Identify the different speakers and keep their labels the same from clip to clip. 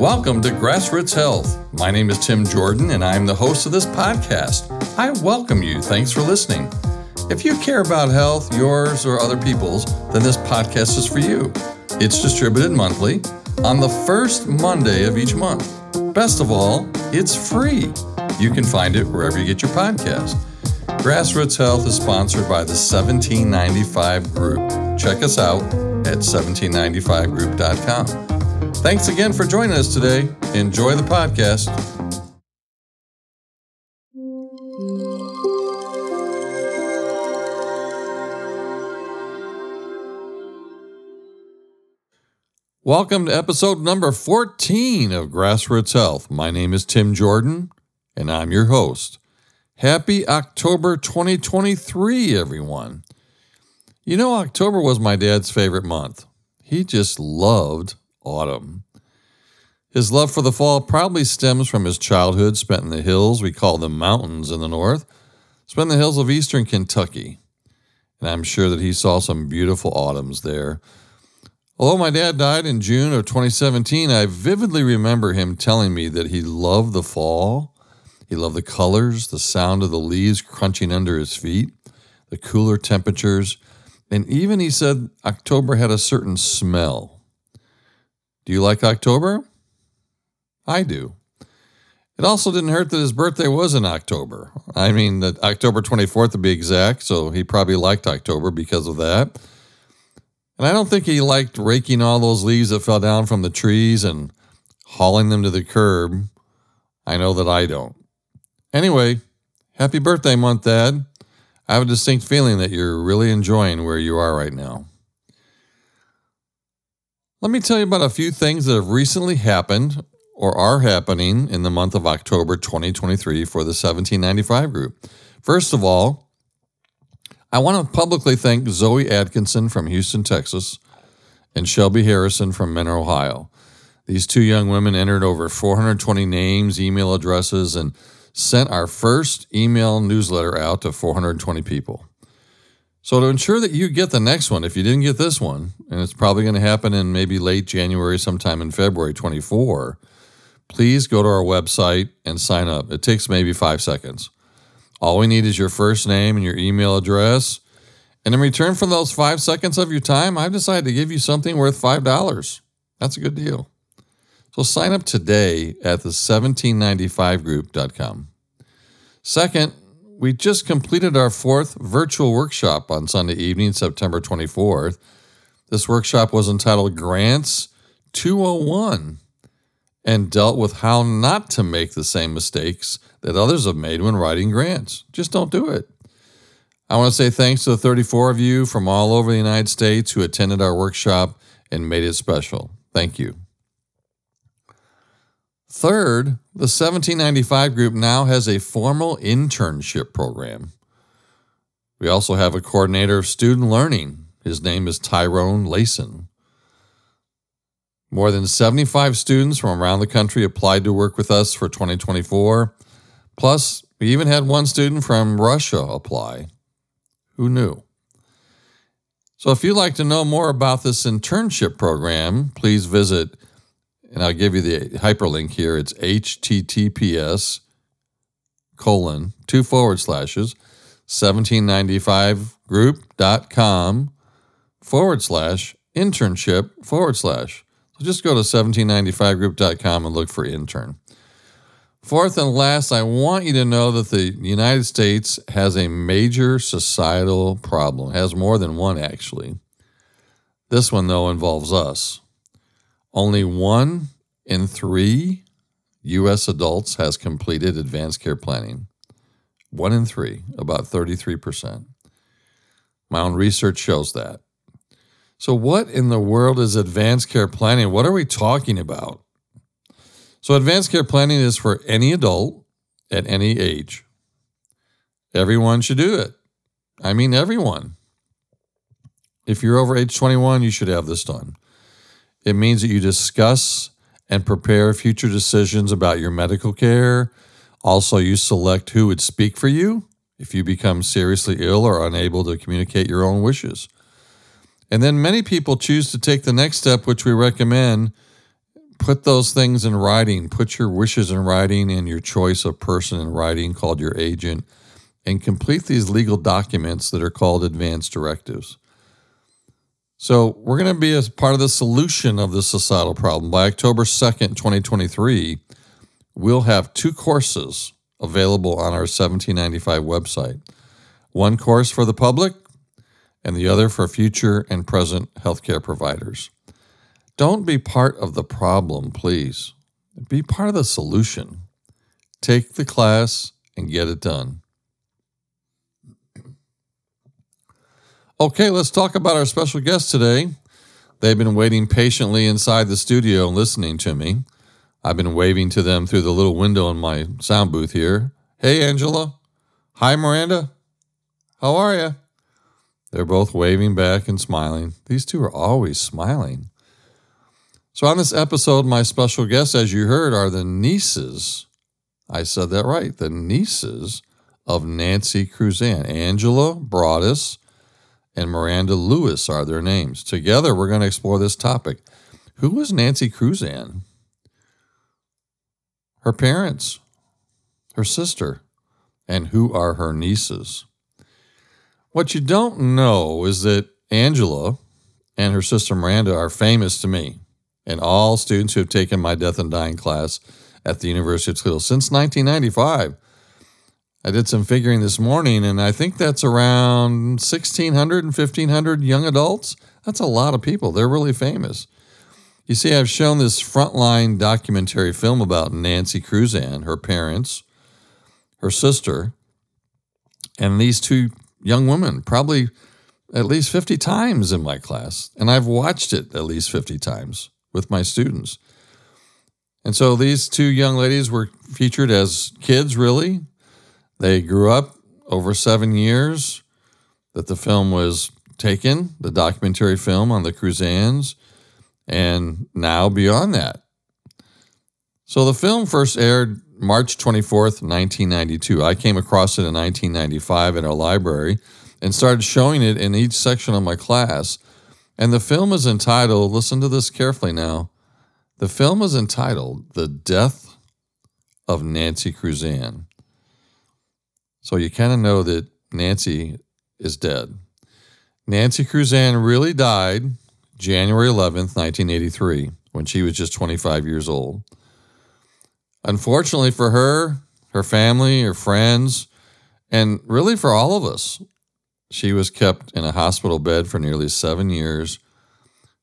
Speaker 1: Welcome to Grassroots Health. My name is Tim Jordan, and I'm the host of this podcast. I welcome you. Thanks for listening. If you care about health, yours or other people's, then this podcast is for you. It's distributed monthly on the first Monday of each month. Best of all, it's free. You can find it wherever you get your podcast. Grassroots Health is sponsored by the 1795 Group. Check us out at 1795group.com. Thanks again for joining us today. Enjoy the podcast. Welcome to episode number 14 of Grassroots Health. My name is Tim Jordan, and I'm your host. Happy October 2023, everyone. You know, October was my dad's favorite month. He just loved autumn. His love for the fall probably stems from his childhood spent in the hills we call them mountains in the north, spent in the hills of eastern Kentucky. And I'm sure that he saw some beautiful autumns there. Although my dad died in June of 2017, I vividly remember him telling me that he loved the fall. He loved the colors, the sound of the leaves crunching under his feet, the cooler temperatures, and even he said October had a certain smell. Do you like October? I do. It also didn't hurt that his birthday was in October. I mean, that October 24th to be exact, so he probably liked October because of that. And I don't think he liked raking all those leaves that fell down from the trees and hauling them to the curb. I know that I don't. Anyway, happy birthday month, Dad. I have a distinct feeling that you're really enjoying where you are right now. Let me tell you about a few things that have recently happened or are happening in the month of October 2023 for the 1795 group. First of all, I want to publicly thank Zoe Atkinson from Houston, Texas, and Shelby Harrison from Mentor, Ohio. These two young women entered over 420 names, email addresses, and sent our first email newsletter out to 420 people. So, to ensure that you get the next one, if you didn't get this one, and it's probably going to happen in maybe late January, sometime in February 24, please go to our website and sign up. It takes maybe five seconds. All we need is your first name and your email address. And in return for those five seconds of your time, I've decided to give you something worth $5. That's a good deal. So sign up today at the 1795group.com. Second, we just completed our fourth virtual workshop on Sunday evening, September 24th. This workshop was entitled Grants 201 and dealt with how not to make the same mistakes that others have made when writing grants. Just don't do it. I want to say thanks to the 34 of you from all over the United States who attended our workshop and made it special. Thank you. Third, the 1795 group now has a formal internship program. We also have a coordinator of student learning. His name is Tyrone Layson. More than 75 students from around the country applied to work with us for 2024. Plus, we even had one student from Russia apply. Who knew? So, if you'd like to know more about this internship program, please visit and I'll give you the hyperlink here. It's https colon two forward slashes 1795group.com forward slash internship forward slash. So just go to 1795group.com and look for intern. Fourth and last, I want you to know that the United States has a major societal problem, has more than one actually. This one, though, involves us. Only one in three U.S. adults has completed advanced care planning. One in three, about 33%. My own research shows that. So, what in the world is advanced care planning? What are we talking about? So, advanced care planning is for any adult at any age. Everyone should do it. I mean, everyone. If you're over age 21, you should have this done. It means that you discuss and prepare future decisions about your medical care. Also, you select who would speak for you if you become seriously ill or unable to communicate your own wishes. And then many people choose to take the next step, which we recommend put those things in writing. Put your wishes in writing and your choice of person in writing called your agent and complete these legal documents that are called advance directives. So, we're going to be a part of the solution of this societal problem. By October 2nd, 2023, we'll have two courses available on our 1795 website one course for the public and the other for future and present healthcare providers. Don't be part of the problem, please. Be part of the solution. Take the class and get it done. Okay, let's talk about our special guest today. They've been waiting patiently inside the studio listening to me. I've been waving to them through the little window in my sound booth here. Hey, Angela. Hi, Miranda. How are you? They're both waving back and smiling. These two are always smiling. So, on this episode, my special guests, as you heard, are the nieces. I said that right. The nieces of Nancy Cruzan. Angela Broaddus and Miranda Lewis are their names. Together, we're going to explore this topic. Who was Nancy Cruzan? Her parents, her sister, and who are her nieces? What you don't know is that Angela and her sister Miranda are famous to me and all students who have taken my death and dying class at the University of Toledo since 1995. I did some figuring this morning, and I think that's around 1,600 and 1,500 young adults. That's a lot of people. They're really famous. You see, I've shown this frontline documentary film about Nancy Cruzan, her parents, her sister, and these two young women, probably at least 50 times in my class. And I've watched it at least 50 times with my students. And so these two young ladies were featured as kids, really. They grew up over seven years that the film was taken, the documentary film on the Cruzans, and now beyond that. So the film first aired March 24th, 1992. I came across it in 1995 in our library and started showing it in each section of my class. And the film is entitled, listen to this carefully now. The film is entitled The Death of Nancy Cruzan. So you kind of know that Nancy is dead. Nancy Cruzan really died January 11th, 1983, when she was just 25 years old. Unfortunately for her, her family, her friends, and really for all of us, she was kept in a hospital bed for nearly seven years,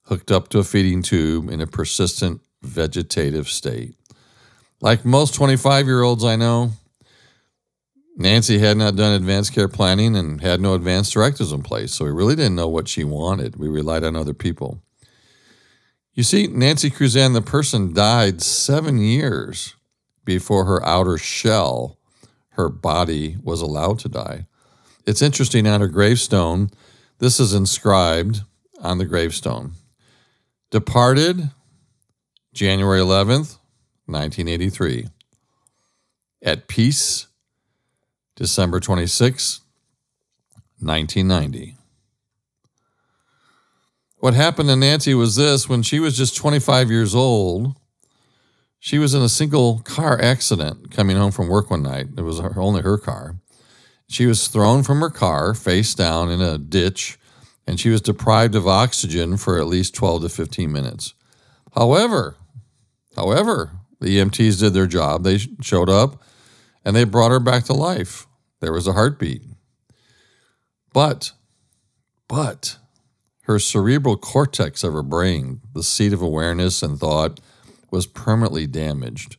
Speaker 1: hooked up to a feeding tube in a persistent vegetative state. Like most 25 year olds I know, Nancy had not done advanced care planning and had no advanced directives in place, so we really didn't know what she wanted. We relied on other people. You see, Nancy Cruzan, the person, died seven years before her outer shell, her body, was allowed to die. It's interesting on her gravestone, this is inscribed on the gravestone Departed January 11th, 1983. At peace, December 26, 1990. What happened to Nancy was this when she was just 25 years old, she was in a single car accident coming home from work one night. It was her, only her car. She was thrown from her car face down in a ditch, and she was deprived of oxygen for at least 12 to 15 minutes. However, however, the EMTs did their job. They showed up and they brought her back to life. There was a heartbeat. But, but, her cerebral cortex of her brain, the seat of awareness and thought, was permanently damaged.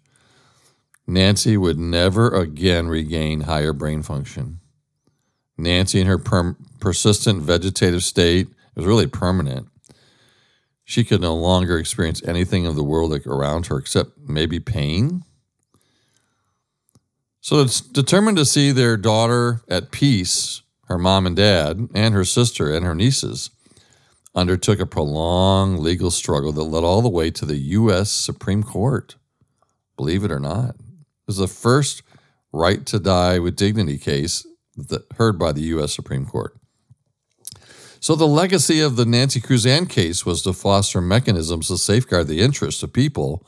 Speaker 1: Nancy would never again regain higher brain function. Nancy, in her per- persistent vegetative state, was really permanent. She could no longer experience anything of the world around her except maybe pain. So it's determined to see their daughter at peace, her mom and dad, and her sister and her nieces undertook a prolonged legal struggle that led all the way to the U.S. Supreme Court. Believe it or not, it was the first right to die with dignity case that heard by the U.S. Supreme Court. So, the legacy of the Nancy Cruzan case was to foster mechanisms to safeguard the interests of people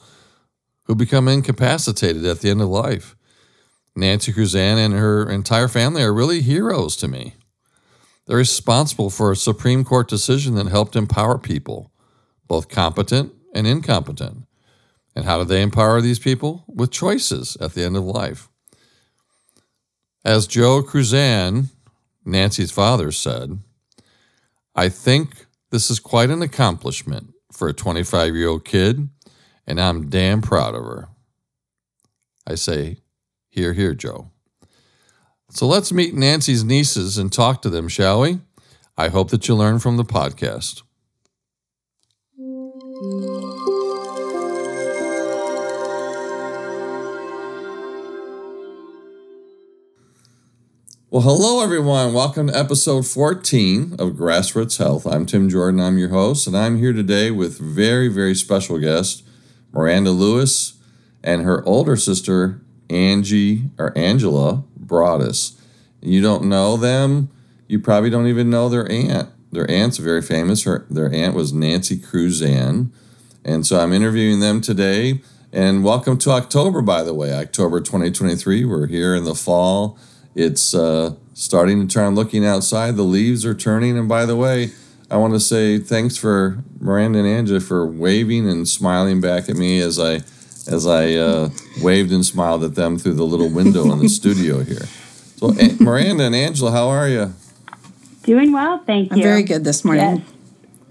Speaker 1: who become incapacitated at the end of life. Nancy Cruzan and her entire family are really heroes to me. They're responsible for a Supreme Court decision that helped empower people, both competent and incompetent. And how do they empower these people? With choices at the end of life. As Joe Cruzan, Nancy's father, said, I think this is quite an accomplishment for a 25 year old kid, and I'm damn proud of her. I say, Here, here, Joe. So let's meet Nancy's nieces and talk to them, shall we? I hope that you learn from the podcast. Well, hello, everyone. Welcome to episode 14 of Grassroots Health. I'm Tim Jordan. I'm your host, and I'm here today with very, very special guest, Miranda Lewis, and her older sister, Angie or Angela Broaddus. You don't know them. You probably don't even know their aunt. Their aunt's very famous. Her, their aunt was Nancy Cruzan. And so I'm interviewing them today. And welcome to October, by the way, October 2023. We're here in the fall it's uh, starting to turn. Looking outside, the leaves are turning. And by the way, I want to say thanks for Miranda and Angela for waving and smiling back at me as I as I uh, waved and smiled at them through the little window in the studio here. So, Miranda and Angela, how are you?
Speaker 2: Doing well, thank you.
Speaker 3: I'm very good this morning. Yes.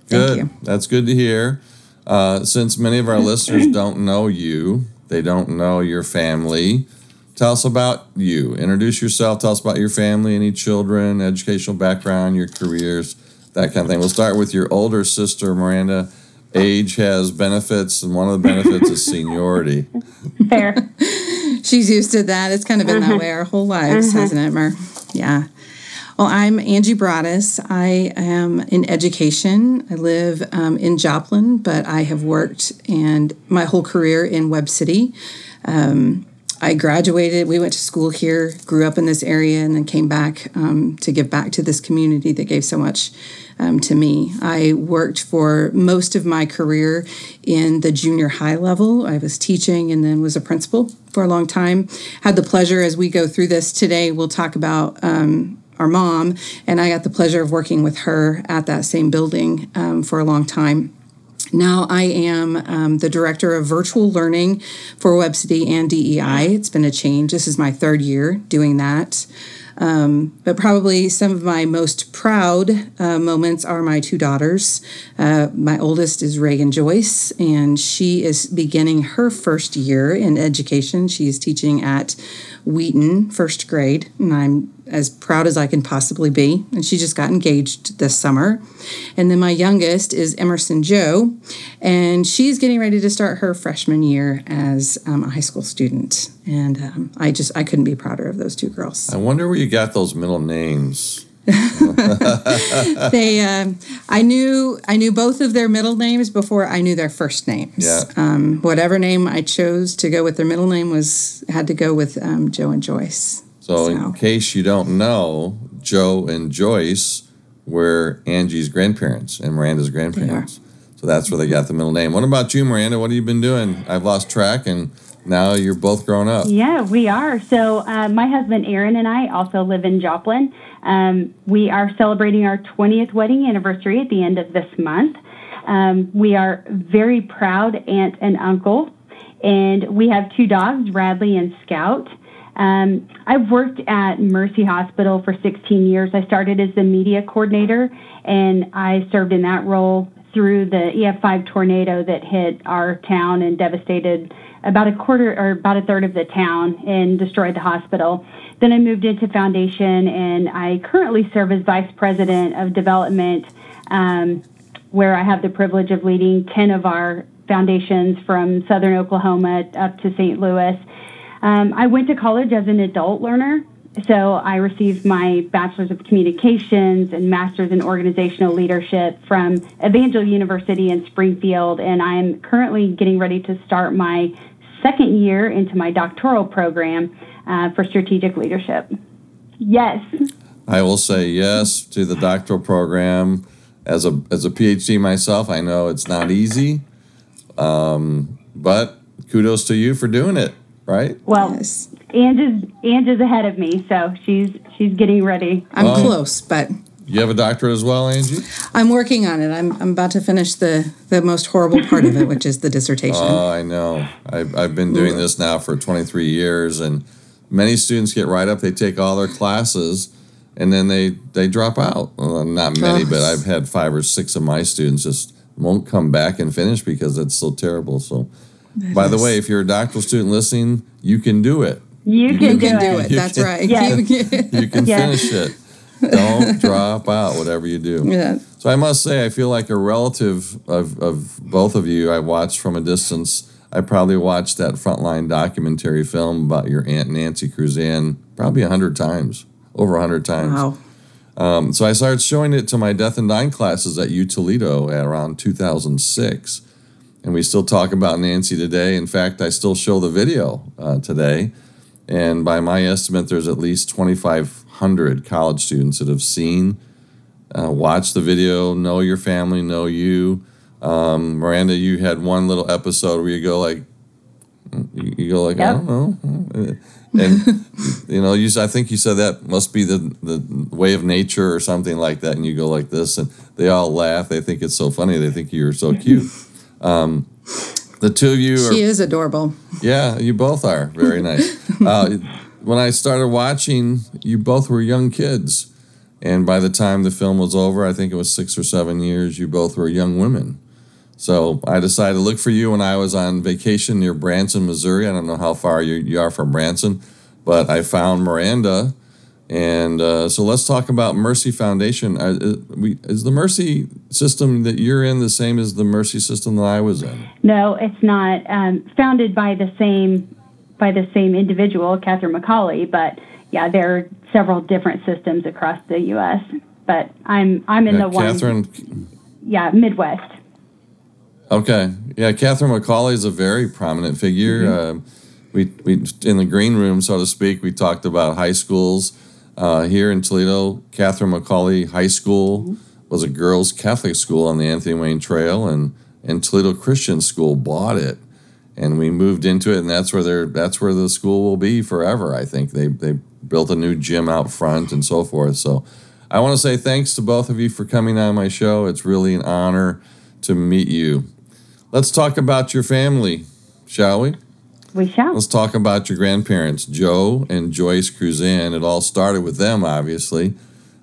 Speaker 1: Good. That's good to hear. Uh, since many of our listeners don't know you, they don't know your family. Tell us about you. Introduce yourself. Tell us about your family, any children, educational background, your careers, that kind of thing. We'll start with your older sister, Miranda. Age has benefits, and one of the benefits is seniority.
Speaker 2: Fair.
Speaker 3: She's used to that. It's kind of been uh-huh. that way our whole lives, uh-huh. hasn't it, Mer? Yeah. Well, I'm Angie Broaddus. I am in education. I live um, in Joplin, but I have worked and my whole career in Webb City. Um, I graduated. We went to school here, grew up in this area, and then came back um, to give back to this community that gave so much um, to me. I worked for most of my career in the junior high level. I was teaching and then was a principal for a long time. Had the pleasure, as we go through this today, we'll talk about. Um, our mom, and I got the pleasure of working with her at that same building um, for a long time. Now I am um, the director of virtual learning for Webb City and DEI. It's been a change. This is my third year doing that. Um, but probably some of my most proud uh, moments are my two daughters. Uh, my oldest is Reagan Joyce, and she is beginning her first year in education. She's teaching at Wheaton, first grade, and I'm as proud as I can possibly be. And she just got engaged this summer. And then my youngest is Emerson Joe, and she's getting ready to start her freshman year as um, a high school student. And um, I just I couldn't be prouder of those two girls.
Speaker 1: I wonder where you got those middle names.
Speaker 3: they, uh, I knew, I knew both of their middle names before I knew their first names.
Speaker 1: Yeah.
Speaker 3: Um, whatever name I chose to go with their middle name was had to go with um, Joe and Joyce.
Speaker 1: So, so, in case you don't know, Joe and Joyce were Angie's grandparents and Miranda's grandparents. So that's where they got the middle name. What about you, Miranda? What have you been doing? I've lost track and now you're both grown up.
Speaker 2: Yeah, we are. So uh, my husband Aaron and I also live in Joplin. Um, we are celebrating our 20th wedding anniversary at the end of this month. Um, we are very proud aunt and uncle, and we have two dogs, Radley and Scout. Um, I've worked at Mercy Hospital for 16 years. I started as the media coordinator, and I served in that role through the EF5 tornado that hit our town and devastated about a quarter or about a third of the town and destroyed the hospital. Then I moved into foundation, and I currently serve as vice president of development, um, where I have the privilege of leading 10 of our foundations from southern Oklahoma up to St. Louis. Um, I went to college as an adult learner, so I received my bachelor's of communications and master's in organizational leadership from Evangel University in Springfield, and I'm currently getting ready to start my second year into my doctoral program uh, for strategic leadership. Yes.
Speaker 1: I will say yes to the doctoral program. As a as a PhD myself, I know it's not easy, um, but kudos to you for doing it. Right?
Speaker 2: Well,
Speaker 3: Yes.
Speaker 2: Ange is Ange is ahead of me, so she's she's getting ready.
Speaker 3: I'm close, but
Speaker 1: You have a doctorate as well, Angie.
Speaker 3: I'm working on it. I'm, I'm about to finish the, the most horrible part of it, which is the dissertation.
Speaker 1: Oh, I know. I've, I've been doing this now for 23 years, and many students get right up. They take all their classes, and then they they drop out. Well, not many,
Speaker 3: Oh.
Speaker 1: but I've had five or six of my students just won't come back and finish because it's so terrible. So, by the way, if you're a doctoral student listening, you can do it.
Speaker 2: You can,
Speaker 3: you
Speaker 2: do,
Speaker 3: can
Speaker 2: it.
Speaker 3: do it.
Speaker 1: You
Speaker 3: That's
Speaker 1: can-
Speaker 3: right.
Speaker 2: Yes.
Speaker 3: You can-
Speaker 1: You can
Speaker 2: Yes.
Speaker 1: finish it. Don't drop out, whatever you do.
Speaker 3: yeah.
Speaker 1: So I must say, I feel like a relative of, of both of you. I watched from a distance. I probably watched that frontline documentary film about your Aunt Nancy Cruzan probably a hundred times, over a hundred times.
Speaker 3: Wow.
Speaker 1: Um, so I started showing it to my death and dying classes at U Toledo at around 2006. And we still talk about Nancy today. In fact, I still show the video uh, today. And by my estimate, there's at least 2,500 college students that have seen, uh, watched the video, know your family, know you. Um, Miranda, you had one little episode where you go like, you, go like, I don't know. And you know, you I think you said that must be the the way of nature or something like that, and you go like this, and they all laugh. They think it's so funny. They think you're so cute. Um, the two of you are
Speaker 3: She is adorable.
Speaker 1: yeah, you both are very nice. uh, when I started watching, you both were young kids, and by the time the film was over, I think it was six or seven years. You both were young women. So I decided to look for you when I was on vacation near Branson, Missouri. I don't know how far you, you are from Branson, but I found Miranda. And uh, so let's talk about Mercy Foundation. Uh, is, is the Mercy system that you're in the same as the Mercy system that I was in?
Speaker 2: No, it's not. Um, founded by the same by the same individual, Catherine McAuley, but yeah, there are several different systems across the U.S. But I'm I'm in
Speaker 1: Yeah,
Speaker 2: the one,
Speaker 1: Catherine,
Speaker 2: yeah, Midwest.
Speaker 1: Okay, yeah, Catherine McAuley is a very prominent figure.
Speaker 2: Mm-hmm.
Speaker 1: Uh, we we in the green room, so to speak, we talked about high schools uh, here in Toledo. Catherine McAuley High School
Speaker 2: Mm-hmm.
Speaker 1: was a girls' Catholic school on the Anthony Wayne Trail, and and Toledo Christian School bought it, and we moved into it, and that's where they're that's where the school will be forever. I think they they built a new gym out front and so forth. So. I want to say thanks to both of you for coming on my show. It's really an honor to meet you. Let's talk about your family, shall we?
Speaker 2: We shall.
Speaker 1: Let's talk about your grandparents, Joe and Joyce Cruzan. It all started with them, obviously.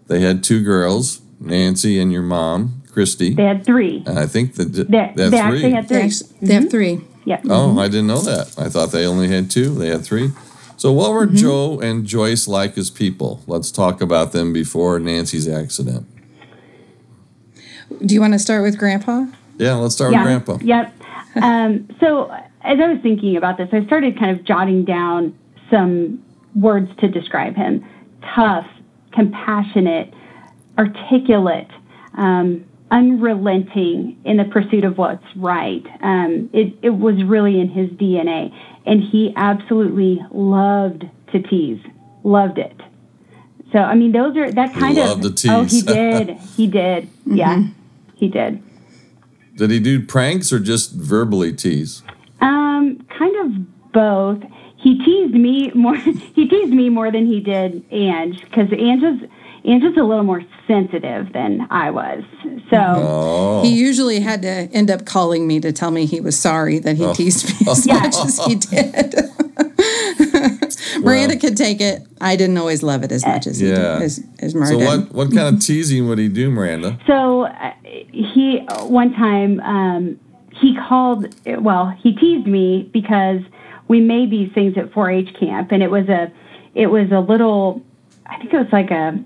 Speaker 1: They had two girls, Nancy and your mom, Christy.
Speaker 2: They had three.
Speaker 1: And I think that
Speaker 2: They,
Speaker 1: that's
Speaker 2: they
Speaker 1: three.
Speaker 2: actually had
Speaker 3: They,
Speaker 2: three.
Speaker 3: actually, they have three.
Speaker 2: Yep.
Speaker 1: Oh, I didn't know that. I thought they only had two. They had three. So, what were Joe and Joyce like as people? Let's talk about them before Nancy's accident.
Speaker 3: Do you want to start with Grandpa?
Speaker 1: Yeah, let's start
Speaker 2: yeah.
Speaker 1: with Grandpa.
Speaker 2: Yep. um, so as I was thinking about this, I started kind of jotting down some words to describe him: tough, compassionate, articulate, um, unrelenting in the pursuit of what's right. Um, it, it was really in his DNA, and he absolutely loved to tease, loved it. So I mean, those are that kind
Speaker 1: loved
Speaker 2: of.
Speaker 1: to
Speaker 2: Oh, he did. He did. Yeah, he did.
Speaker 1: Did he do pranks or just verbally tease?
Speaker 2: Um, kind of both. He teased me more. he teased me more than he did Ange because Ange is Ange is a little more sensitive than I was. So
Speaker 1: Oh.
Speaker 3: He usually had to end up calling me to tell me he was sorry that he
Speaker 1: Oh.
Speaker 3: teased me as
Speaker 2: Yeah.
Speaker 3: much as he did. Miranda could take it. I didn't always love it as much as he
Speaker 1: Yeah.
Speaker 3: did, as, as
Speaker 1: so what what kind of teasing would he do, Miranda?
Speaker 2: so uh, he one time um, he called. Well, he teased me because we made these things at 4-H camp, and it was a it was a little. I think it was like a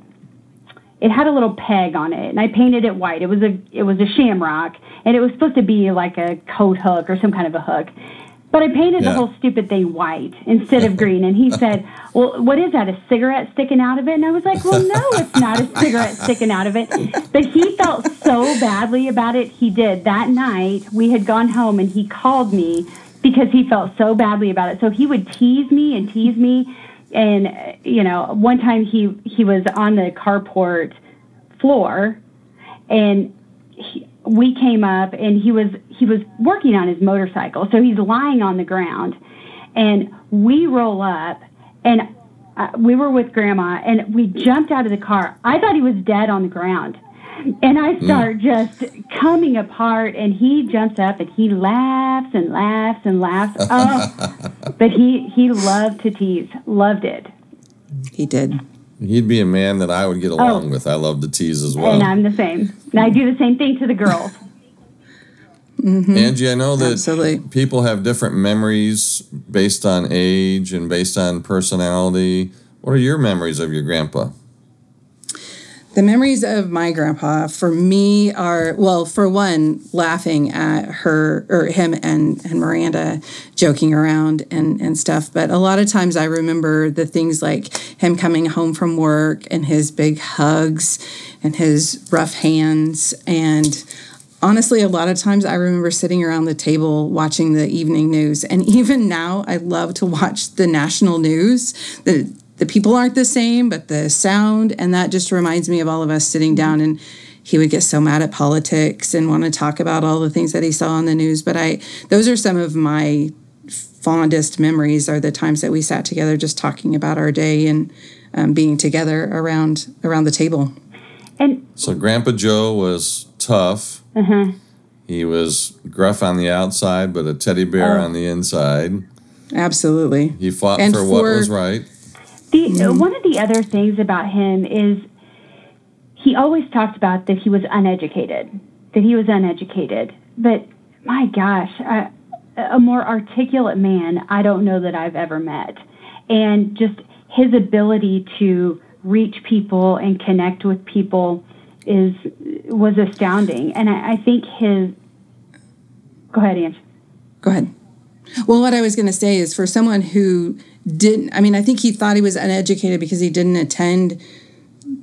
Speaker 2: it had a little peg on it and I painted it white. It was a it was a shamrock and it was supposed to be like a coat hook or some kind of a hook. But I painted
Speaker 1: Yeah.
Speaker 2: the whole stupid thing white instead of green and he said, "Well, what is that? A cigarette sticking out of it?" And I was like, "Well, no, it's not a cigarette sticking out of it." But he felt so badly about it. He did. That night, we had gone home and he called me because he felt so badly about it. So he would tease me and tease me and you know, one time he he was on the carport floor, and he, we came up, and he was he was working on his motorcycle, so he's lying on the ground, and we roll up, and uh, we were with grandma, and we jumped out of the car. I thought he was dead on the ground. And I start mm. just coming apart, and he jumps up and he laughs and laughs and laughs. Oh, but he he loved to tease, loved it.
Speaker 3: He did.
Speaker 1: He'd be a man that I would get along oh. with. I love to tease as well.
Speaker 2: And I'm the same. And I do the same thing to the girls.
Speaker 1: Mm-hmm. Angie, I know that Absolutely. people have different memories based on age and based on personality. What are your memories of your grandpa?
Speaker 3: The memories of my grandpa for me are well, for one, laughing at her or him and and Miranda joking around and and stuff. But a lot of times I remember the things like him coming home from work and his big hugs and his rough hands and honestly, a lot of times I remember sitting around the table watching the evening news. And even now, I love to watch the national news. The, the people aren't the same, but the sound, and that just reminds me of all of us sitting down and he would get so mad at politics and want to talk about all the things that he saw on the news. But I, those are some of my fondest memories are the times that we sat together just talking about our day and um, being together around around the table.
Speaker 1: And so Grandpa Joe was tough. Uh-huh. He was gruff on the outside, but a teddy bear oh. on the inside.
Speaker 3: Absolutely.
Speaker 1: He fought for, for, what was right.
Speaker 2: The mm-hmm. one of the other things about him is he always talked about that he was uneducated, that he was uneducated. But my gosh, I, a more articulate man I don't know that I've ever met, and just his ability to reach people and connect with people is was astounding. And I, I think his. Go ahead, Ange.
Speaker 3: Go ahead. Well, what I was going to say is for someone who didn't, I mean, I think he thought he was uneducated because he didn't attend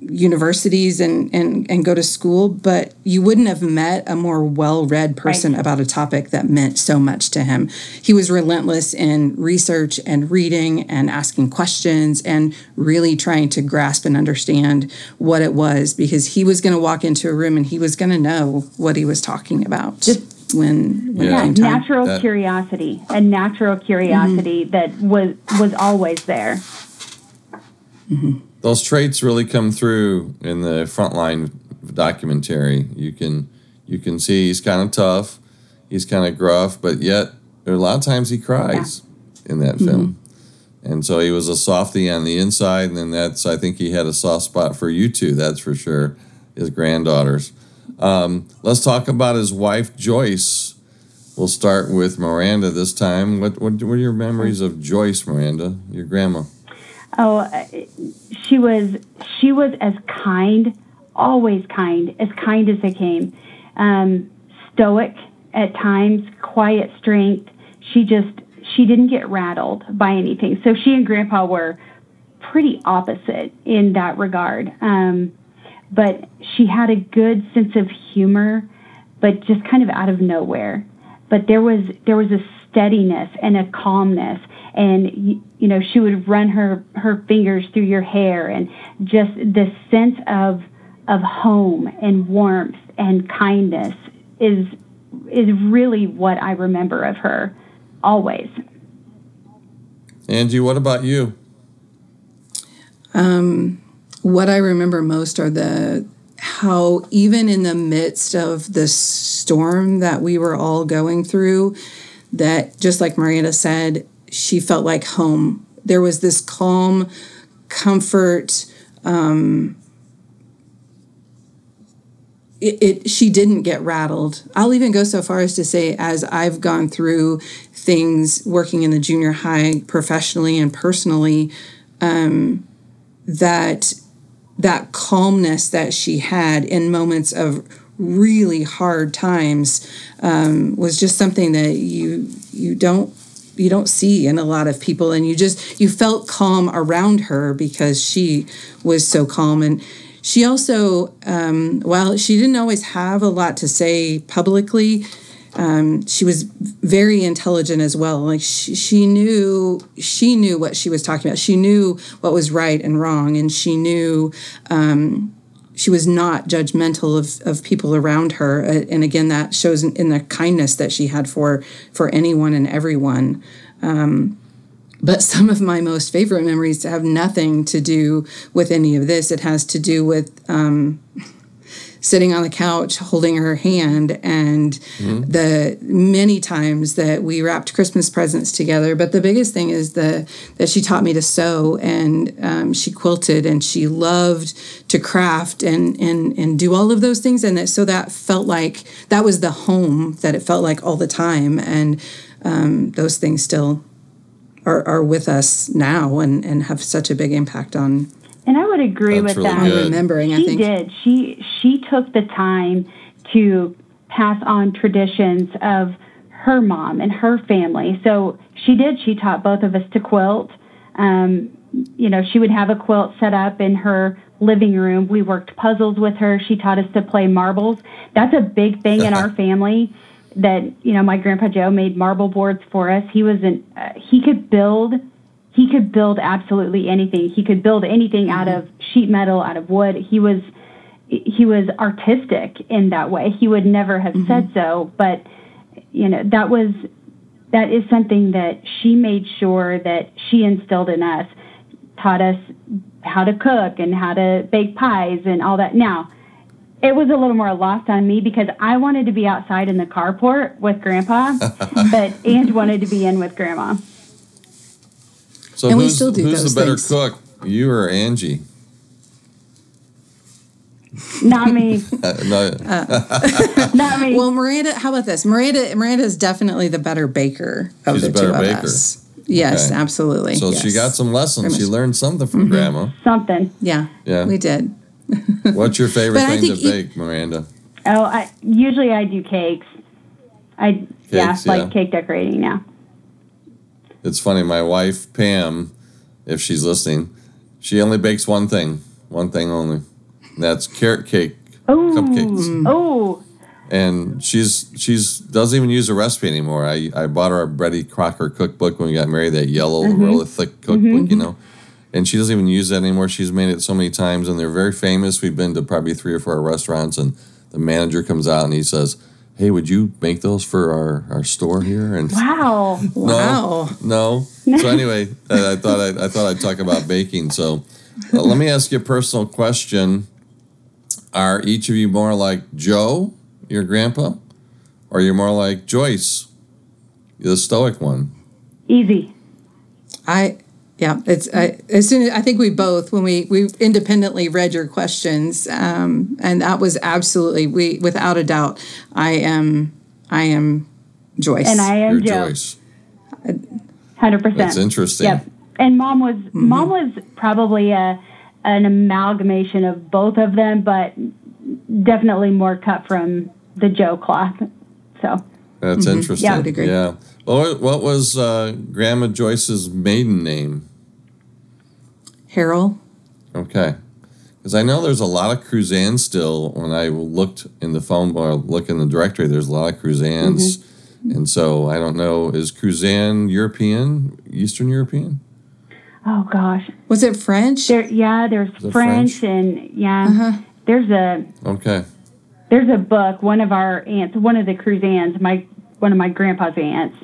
Speaker 3: universities and, and, and go to school, but you wouldn't have met a more well read person right. about a topic that meant so much to him. He was relentless in research and reading and asking questions and really trying to grasp and understand what it was because he was going to walk into a room and he was going to know what he was talking about. Just when, when
Speaker 2: yeah, natural that, curiosity, a natural curiosity mm-hmm. that was was always there.
Speaker 1: Mm-hmm those traits really come through in the frontline documentary. You can you can see he's kind of tough, he's kind of gruff, but yet there are a lot of times he cries yeah. in that mm-hmm. film. And so he was a softy on the inside, and then that's I think he had a soft spot for you two. That's for sure. His granddaughters. Um, let's talk about his wife Joyce. We'll start with Miranda this time. What what were your memories of Joyce, Miranda, your grandma?
Speaker 2: Oh, she was she was as kind, always kind, as kind as they came. Um, stoic at times, quiet strength. She just she didn't get rattled by anything. So she and Grandpa were pretty opposite in that regard. Um, but she had a good sense of humor, but just kind of out of nowhere. But there was there was a steadiness and a calmness and you know she would run her her fingers through your hair and just this sense of of home and warmth and kindness is is really what I remember of her always.
Speaker 1: Angie, what about you?
Speaker 3: Um, what I remember most are the how even in the midst of the storm that we were all going through, that just like Miranda said, she felt like home. There was this calm, comfort. Um, it, it, she didn't get rattled. I'll even go so far as to say, as I've gone through things working in the junior high professionally and personally, um, that that calmness that she had in moments of really hard times um, was just something that you you don't you don't see in a lot of people. And you just you felt calm around her because she was so calm. And she also um, while she didn't always have a lot to say publicly um, she was very intelligent as well. Like she, she knew she knew what she was talking about. She knew what was right and wrong, and she knew um, she was not judgmental of, of people around her. Uh, and again, that shows in, the kindness that she had for for anyone and everyone. Um, but some of my most favorite memories have nothing to do with any of this. It has to do with um, sitting on the couch holding her hand and mm-hmm. the many times that we wrapped christmas presents together. But the biggest thing is the that she taught me to sew and um, she quilted and she loved to craft and and and do all of those things. And that, so that felt like that was the home that it felt like all the time. And um, those things still are, are with us now and, and have such a big impact on
Speaker 2: and I would agree
Speaker 1: That's
Speaker 2: with
Speaker 1: really
Speaker 2: that.
Speaker 1: Good.
Speaker 3: remembering,
Speaker 2: she
Speaker 3: I think.
Speaker 2: did. She she took the time to pass on traditions of her mom and her family. So she did. She taught both of us to quilt. Um, you know, she would have a quilt set up in her living room. We worked puzzles with her. She taught us to play marbles. That's a big thing in our family. That you know, my grandpa Joe made marble boards for us. He was an uh, he could build he could build absolutely anything. He could build anything out of sheet metal, out of wood. He was he was artistic in that way. He would never have mm-hmm. said so, but you know, that was that is something that she made sure that she instilled in us, taught us how to cook and how to bake pies and all that. Now, it was a little more lost on me because I wanted to be outside in the carport with grandpa, but Ange wanted to be in with grandma.
Speaker 1: So and who's, we still do who's the better things. cook, you or Angie?
Speaker 2: Not me.
Speaker 3: no. uh, not me. Well, Miranda, how about this? Miranda, Miranda is definitely the better baker of She's the two of baker. us. Yes, okay. absolutely.
Speaker 1: So
Speaker 3: yes.
Speaker 1: she got some lessons. She learned something from mm-hmm. Grandma.
Speaker 2: Something.
Speaker 3: Yeah. Yeah. We did.
Speaker 1: What's your favorite thing to bake, Miranda?
Speaker 2: Oh, I, usually I do cakes. I cakes, yeah, yeah, like cake decorating now
Speaker 1: it's funny. My wife Pam, if she's listening, she only bakes one thing, one thing only. And that's carrot cake
Speaker 2: Ooh.
Speaker 1: cupcakes.
Speaker 2: Oh.
Speaker 1: And she's she's doesn't even use a recipe anymore. I, I bought her a Betty Crocker cookbook when we got married, that yellow, mm-hmm. really thick cookbook, mm-hmm. you know. And she doesn't even use that anymore. She's made it so many times, and they're very famous. We've been to probably three or four restaurants, and the manager comes out and he says, hey, would you make those for our, our store here?
Speaker 2: And wow,
Speaker 1: no, wow, no. So anyway, I, I thought I, I, thought I'd talk about baking. So uh, let me ask you a personal question: Are each of you more like Joe, your grandpa, or you're more like Joyce, the stoic one?
Speaker 2: Easy.
Speaker 3: I yeah, it's I, as soon as I think we both when we we independently read your questions, um, and that was absolutely we without a doubt. I am I am Joyce,
Speaker 2: and I am
Speaker 1: You're
Speaker 2: Joe.
Speaker 1: Joyce.
Speaker 2: Hundred percent.
Speaker 1: That's interesting.
Speaker 2: Yep. And mom was mm-hmm. mom was probably a an amalgamation of both of them, but definitely more cut from the Joe cloth. So
Speaker 1: that's mm-hmm. interesting. Yeah, yeah. Well, what was uh, Grandma Joyce's maiden name?
Speaker 3: Harold.
Speaker 1: Okay. Because I know there's a lot of Cruzan still. When I looked in the phone or look in the directory, there's a lot of Cruzans. Mm-hmm. And so I don't know, is Cruzan European, Eastern European?
Speaker 2: Oh, gosh.
Speaker 3: Was it French?
Speaker 2: There, yeah, there's French, French, and yeah, uh-huh. there's a.
Speaker 1: Okay.
Speaker 2: There's a book. One of our aunts, one of the Cruzans, my one of my grandpa's aunts,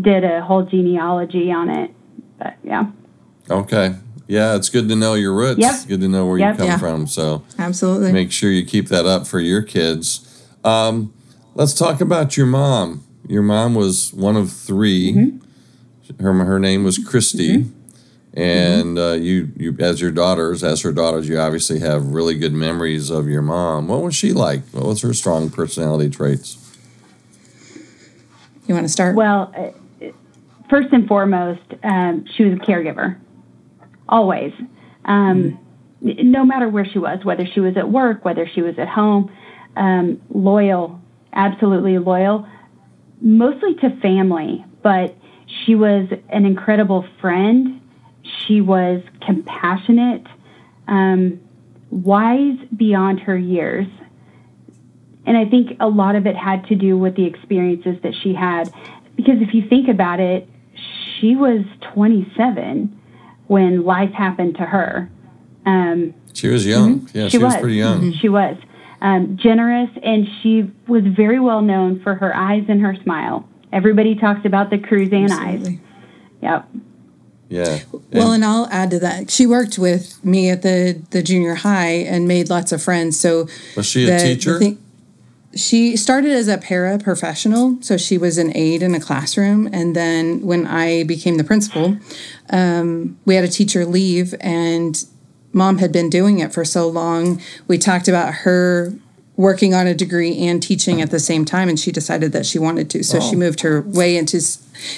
Speaker 2: did a whole genealogy on it. But yeah.
Speaker 1: Okay. Yeah, it's good to know your roots. Yep. It's good to know where yep. you come yeah. from. So
Speaker 3: absolutely
Speaker 1: make sure you keep that up for your kids. Um, let's talk about your mom. Your mom was one of 3 mm-hmm. Her her name was Christy. Mm-hmm. And uh, you, you, as your daughters, as her daughters, you obviously have really good memories of your mom. What was she like? What was her strong personality traits?
Speaker 3: You want to start?
Speaker 2: Well, uh, first and foremost, um, she was a caregiver always. Um, mm. No matter where she was, whether she was at work, whether she was at home, um, loyal, absolutely loyal, mostly to family, but she was an incredible friend. She was compassionate, um, wise beyond her years. And I think a lot of it had to do with the experiences that she had. Because if you think about it, she was 27 when life happened to her. Um,
Speaker 1: she was young. Mm-hmm. Yeah, she, she was. was. pretty young.
Speaker 2: Mm-hmm. She was um, generous, and she was very well known for her eyes and her smile. Everybody talks about the Cruzan eyes. Yep.
Speaker 1: Yeah.
Speaker 3: Well, and I'll add to that. She worked with me at the the junior high and made lots of friends. So
Speaker 1: was she a teacher? Thing,
Speaker 3: she started as a paraprofessional, so she was an aide in a classroom. And then when I became the principal, um, we had a teacher leave, and mom had been doing it for so long. We talked about her working on a degree and teaching at the same time and she decided that she wanted to so she moved her way into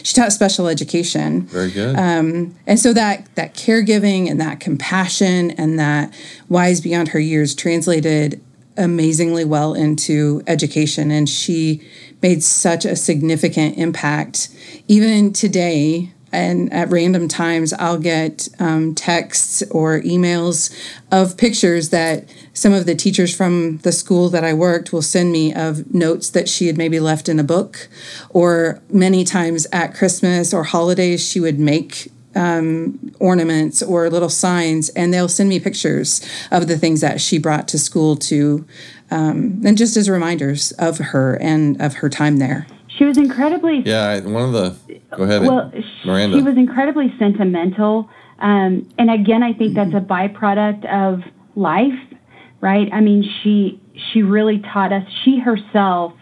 Speaker 3: she taught special education
Speaker 1: very good
Speaker 3: um, and so that that caregiving and that compassion and that wise beyond her years translated amazingly well into education and she made such a significant impact. Even today and at random times I'll get um, texts or emails of pictures that some of the teachers from the school that I worked will send me of notes that she had maybe left in a book, or many times at Christmas or holidays she would make um, ornaments or little signs, and they'll send me pictures of the things that she brought to school to, um, and just as reminders of her and of her time there.
Speaker 2: She was incredibly.
Speaker 1: Yeah, one of the. Go ahead, well, Miranda.
Speaker 2: She was incredibly sentimental, um, and again, I think that's a byproduct of life, right? I mean, she she really taught us. She herself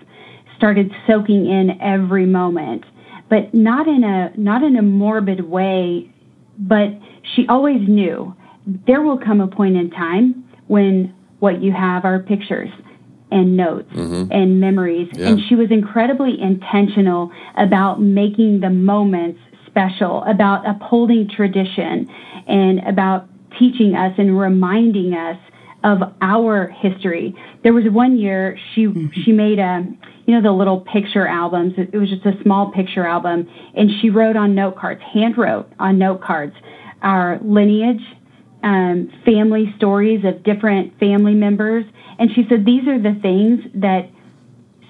Speaker 2: started soaking in every moment, but not in a not in a morbid way. But she always knew there will come a point in time when what you have are pictures and notes mm-hmm. and memories. Yeah. And she was incredibly intentional about making the moments special, about upholding tradition, and about teaching us and reminding us of our history. There was one year she mm-hmm. she made a you know the little picture albums. It was just a small picture album, and she wrote on note cards, hand wrote on note cards, our lineage, um, family stories of different family members, and she said, These are the things that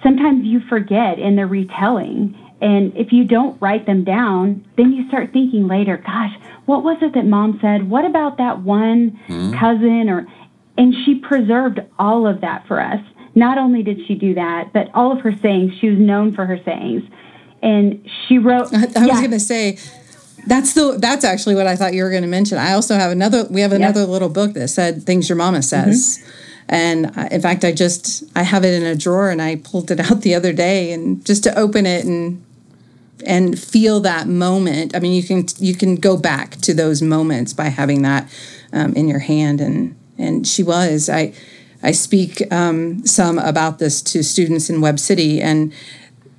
Speaker 2: sometimes you forget in the retelling. And if you don't write them down, then you start thinking later, gosh, what was it that mom said? What about that one mm-hmm. cousin or and she preserved all of that for us. Not only did she do that, but all of her sayings, she was known for her sayings. And she wrote
Speaker 3: I, I yeah. was gonna say that's the that's actually what I thought you were going to mention. I also have another we have another yep. little book that said things your mama says. Mm-hmm. And in fact, I just I have it in a drawer, and I pulled it out the other day, and just to open it and and feel that moment. I mean, you can you can go back to those moments by having that um, in your hand, and and she was I. I speak um, some about this to students in Webb City, and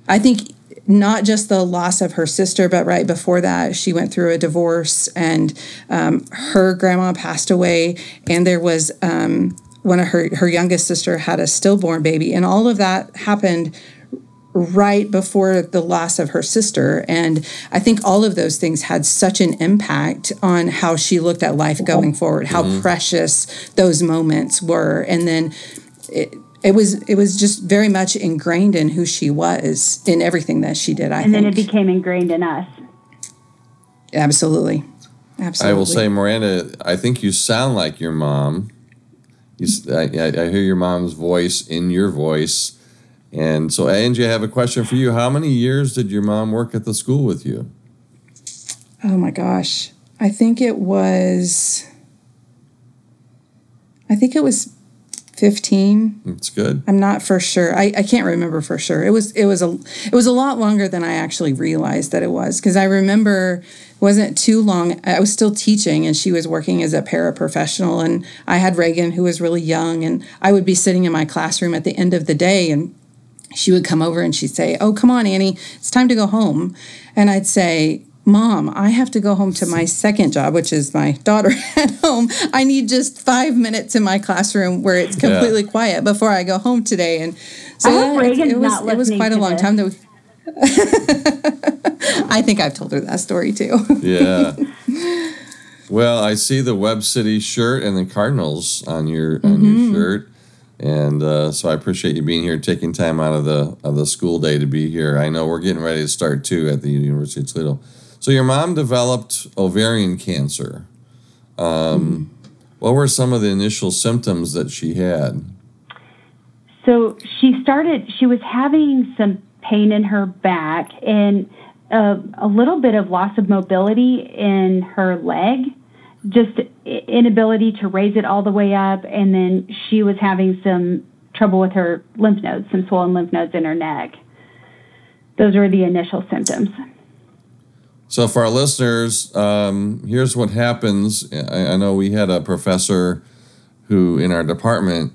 Speaker 3: I think not just the loss of her sister, but right before that, she went through a divorce, and um, her grandma passed away, and there was um, one of her her youngest sister had a stillborn baby and all of that happened right before the loss of her sister and i think all of those things had such an impact on how she looked at life going forward how mm-hmm. precious those moments were and then it, it was it was just very much ingrained in who she was in everything that she did i
Speaker 2: and
Speaker 3: think.
Speaker 2: then it became ingrained in us
Speaker 3: absolutely absolutely
Speaker 1: i will say miranda i think you sound like your mom you, I, I hear your mom's voice in your voice. And so, Angie, I have a question for you. How many years did your mom work at the school with you?
Speaker 3: Oh my gosh. I think it was, I think it was 15
Speaker 1: that's good
Speaker 3: i'm not for sure I, I can't remember for sure it was it was a it was a lot longer than i actually realized that it was because i remember it wasn't too long i was still teaching and she was working as a paraprofessional and i had reagan who was really young and i would be sitting in my classroom at the end of the day and she would come over and she'd say oh come on annie it's time to go home and i'd say Mom, I have to go home to my second job, which is my daughter at home. I need just five minutes in my classroom where it's completely yeah. quiet before I go home today. And
Speaker 2: so yeah, it, it, was it
Speaker 3: was quite a long
Speaker 2: this.
Speaker 3: time. That I think I've told her that story too.
Speaker 1: yeah. Well, I see the Webb City shirt and the Cardinals on your on mm-hmm. your shirt. And uh, so I appreciate you being here, taking time out of the of the school day to be here. I know we're getting ready to start too at the University of Toledo. So your mom developed ovarian cancer. Um, what were some of the initial symptoms that she had?
Speaker 2: So she started. She was having some pain in her back and a, a little bit of loss of mobility in her leg, just inability to raise it all the way up, and then she was having some trouble with her lymph nodes, some swollen lymph nodes in her neck. Those were the initial symptoms.
Speaker 1: So, for our listeners, um, here's what happens. I, I, know we had a professor who, in our department,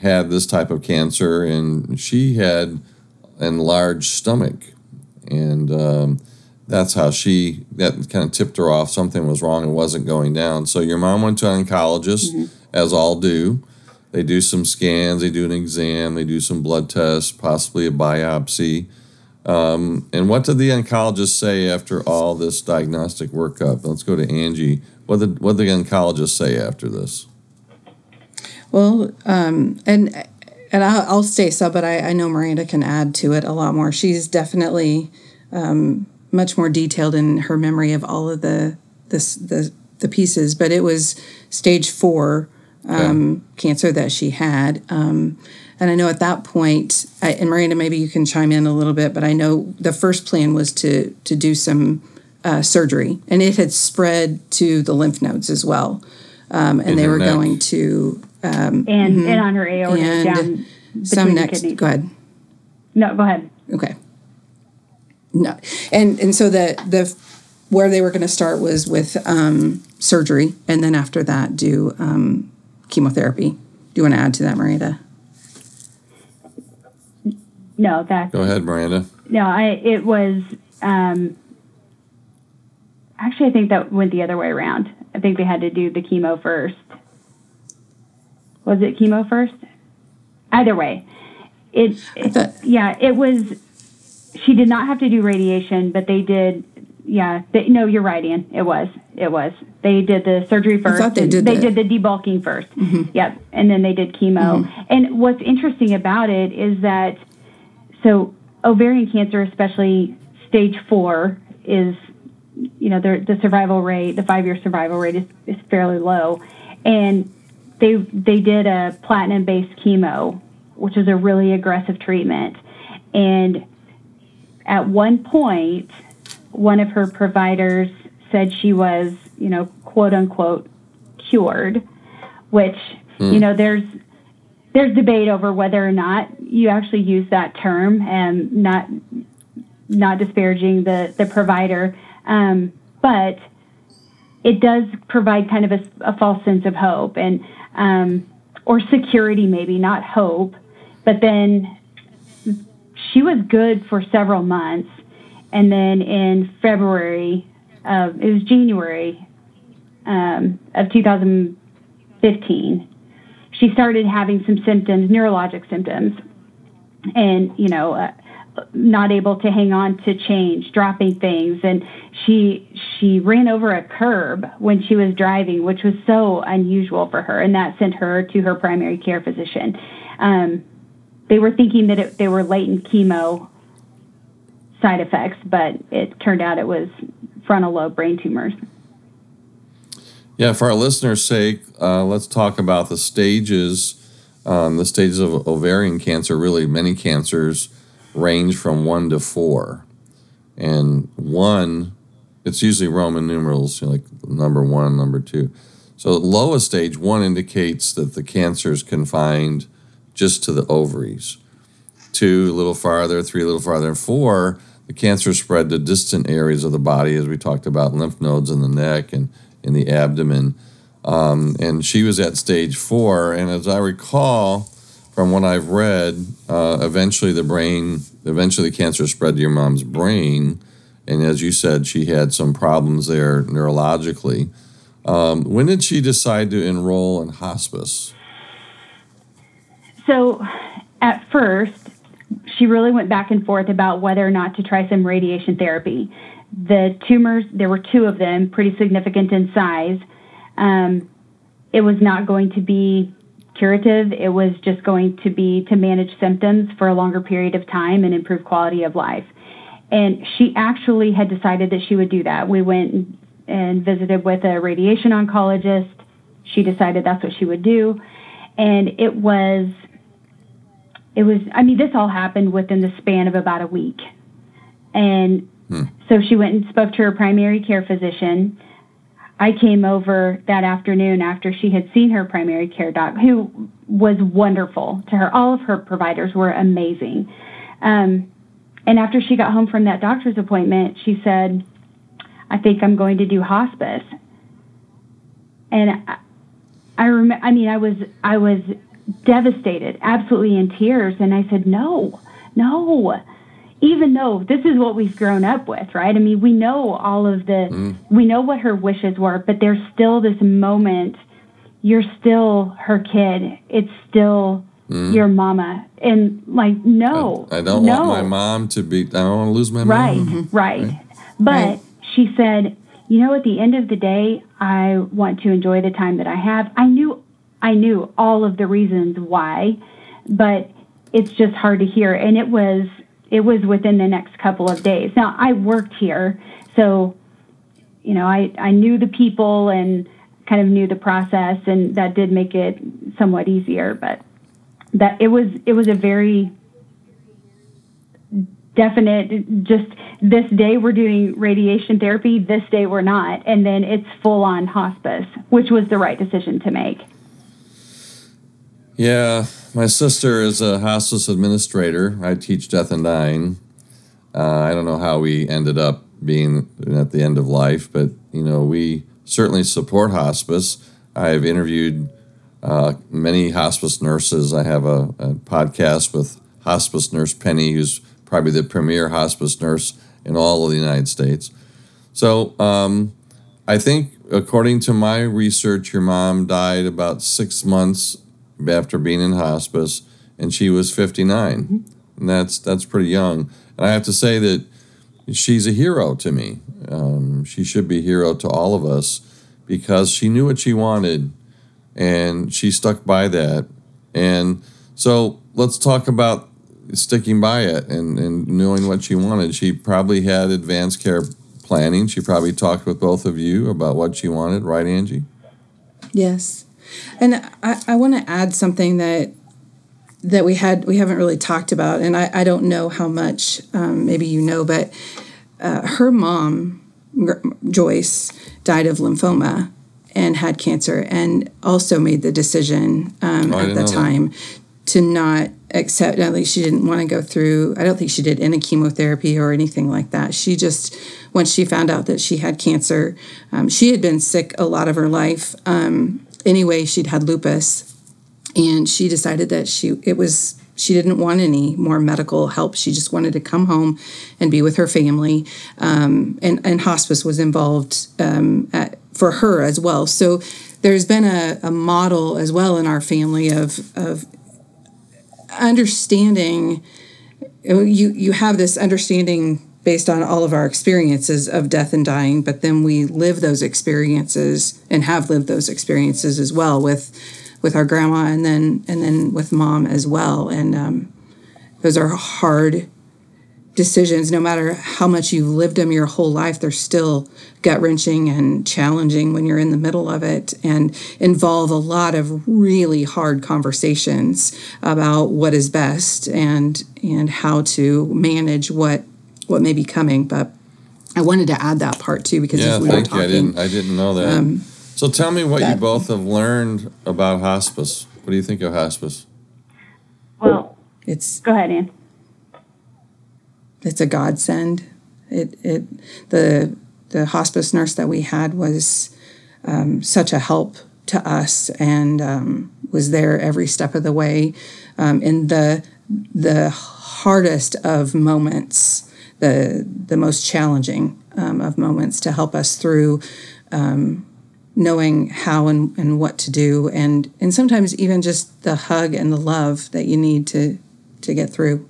Speaker 1: had this type of cancer, and she had enlarged stomach, and um, that's how she that kind of tipped her off. Something was wrong and wasn't going down. So your mom went to an oncologist, mm-hmm. as all do. They do some scans, they do an exam, they do some blood tests, possibly a biopsy. Um, and what did the oncologist say after all this diagnostic workup? Let's go to Angie. What did what did the oncologist say after this?
Speaker 3: Well, um, and and I'll, I'll say so, but I, I, know Miranda can add to it a lot more. She's definitely um, much more detailed in her memory of all of the the the, the pieces. But it was stage four um, okay. cancer that she had. Um, and I know at that point, I, and Miranda, maybe you can chime in a little bit, but I know the first plan was to to do some uh, surgery, and it had spread to the lymph nodes as well, um, and in they were neck. going to
Speaker 2: um, and mm-hmm. and on her aorta and down
Speaker 3: some next. Go ahead.
Speaker 2: No, go ahead.
Speaker 3: Okay. No, and and so the the where they were going to start was with um, surgery, and then after that, do um, chemotherapy. Do you want to add to that, Miranda?
Speaker 2: No, that.
Speaker 1: Go ahead, Miranda.
Speaker 2: No, I. It was. Um, actually, I think that went the other way around. I think they had to do the chemo first was it chemo first? Either way, it, it yeah, it was. She did not have to do radiation, but they did. Yeah, they, no, you're right, Ian. It was. It was. They did the surgery first.
Speaker 3: I thought they did.
Speaker 2: They did the debulking 1st mm-hmm. Yep, and then they did chemo. Mm-hmm. And what's interesting about it is that so ovarian cancer, especially stage four, is you know the survival rate, the five year survival rate is, is fairly low, and they they did a platinum based chemo, which is a really aggressive treatment, and at one point, one of her providers said she was, you know, quote unquote, cured, which mm. you know there's there's debate over whether or not you actually use that term and not not disparaging the the provider, um, but it does provide kind of a, a false sense of hope and um, or security, maybe not hope. But then she was good for several months, and then in February, it was January um, of 2015, she started having some symptoms, neurologic symptoms, and you know. Uh, not able to hang on to change, dropping things, and she she ran over a curb when she was driving, which was so unusual for her, and that sent her to her primary care physician. Um, they were thinking that it, they were latent chemo side effects, but it turned out it was frontal lobe brain tumors.
Speaker 1: Yeah, for our listeners' sake, uh, let's talk about the stages. Um, the stages of ovarian cancer, really many cancers range from one to four. And one, it's usually Roman numerals, you know, like number one, number two. So lowest stage one indicates that the cancer is confined just to the ovaries. Two, a little farther, three, a little farther, and four, the cancer spread to distant areas of the body, as we talked about, lymph nodes in the neck and in the abdomen. Um, and she was at stage four. And as I recall, from what I've read, uh, eventually the brain, eventually the cancer spread to your mom's brain, and as you said, she had some problems there neurologically. Um, when did she decide to enroll in hospice?
Speaker 2: So, at first, she really went back and forth about whether or not to try some radiation therapy. The tumors, there were two of them, pretty significant in size. Um, it was not going to be curative. It was just going to be to manage symptoms for a longer period of time and improve quality of life. And she actually had decided that she would do that. We went and visited with a radiation oncologist. She decided that's what she would do. And it was, it was, I mean, this all happened within the span of about a week. And hmm. so she went and spoke to her primary care physician. I came over that afternoon after she had seen her primary care doc, who was wonderful to her. All of her providers were amazing. Um, and after she got home from that doctor's appointment, she said, I think I'm going to do hospice. And I, I remember, I mean, I was, I was devastated, absolutely in tears. And I said, no, no, even though this is what we've grown up with, right? I mean, we know all of the, mm. we know what her wishes were, but there's still this moment. You're still her kid. It's still mm. your mama. And like, no.
Speaker 1: I, I don't
Speaker 2: no.
Speaker 1: want my mom to be, I don't want to lose my
Speaker 2: right,
Speaker 1: mom.
Speaker 2: Mm-hmm. Right, right. But right. she said, you know, at the end of the day, I want to enjoy the time that I have. I knew, I knew all of the reasons why, but it's just hard to hear. And it was, it was within the next couple of days. Now I worked here, so, you know, I, I knew the people and kind of knew the process and that did make it somewhat easier, but that it was it was a very definite just this day we're doing radiation therapy this day we're not and then it's full on hospice which was the right decision to make
Speaker 1: yeah my sister is a hospice administrator i teach death and dying uh, i don't know how we ended up being at the end of life but you know we certainly support hospice i've interviewed uh, many hospice nurses. I have a, a, podcast with hospice nurse Penny, who's probably the premier hospice nurse in all of the United States. So um, I think, according to my research, your mom died about six months after being in hospice, and she was 59. Mm-hmm. And that's that's pretty young. And I have to say that she's a hero to me. Um, she should be a hero to all of us because she knew what she wanted and she stuck by that. And so let's talk about sticking by it and, and knowing what she wanted. She probably had advanced care planning. She probably talked with both of you about what she wanted, right, Angie?
Speaker 3: Yes. And I, I want to add something that that we had we haven't really talked about, and I, I don't know how much um, maybe you know, but uh, her mom Joyce died of lymphoma, and had cancer and also made the decision um, oh, at the time that. to not accept at least she didn't want to go through i don't think she did any chemotherapy or anything like that she just once she found out that she had cancer um, she had been sick a lot of her life um, anyway she'd had lupus and she decided that she it was she didn't want any more medical help. She just wanted to come home and be with her family. Um, and, and hospice was involved um, at, for her as well. So there's been a, a model as well in our family of, of understanding. You, you have this understanding based on all of our experiences of death and dying, but then we live those experiences and have lived those experiences as well with with our grandma and then and then with mom as well. And um, those are hard decisions. No matter how much you've lived them your whole life, they're still gut wrenching and challenging when you're in the middle of it, and involve a lot of really hard conversations about what is best and and how to manage what what may be coming. But I wanted to add that part too because
Speaker 1: yeah, we thank you. I didn't I didn't know that. Um, so tell me what that, you both have learned about hospice. What do you think of hospice?
Speaker 2: Well, it's go ahead, Ann.
Speaker 3: It's a godsend. It it the the hospice nurse that we had was um, such a help to us and um, was there every step of the way um, in the the hardest of moments, the the most challenging um, of moments to help us through um, knowing how and, and what to do. And and sometimes even just the hug and the love that you need to to get through.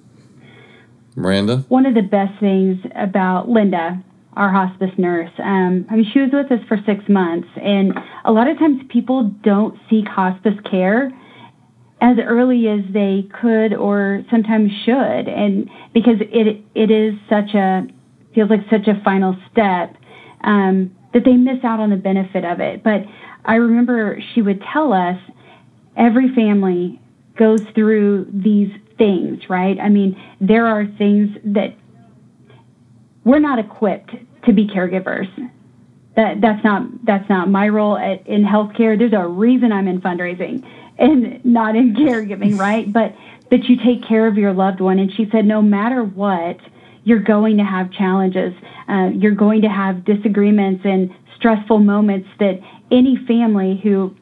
Speaker 1: Miranda?
Speaker 2: One of the best things about linda our hospice nurse um, i mean she was with us for six months and a lot of times people don't seek hospice care as early as they could or sometimes should. And because it it is such a feels like such a final step um, that they miss out on the benefit of it. But i remember she would tell us every family goes through these things right? I mean there are things that we're not equipped to be caregivers. That that's not that's not my role at, in healthcare. There's a reason i'm in fundraising and not in caregiving, right? But that you take care of your loved one. And she said, no matter what, you're going to have challenges. Uh, you're going to have disagreements and stressful moments that any family who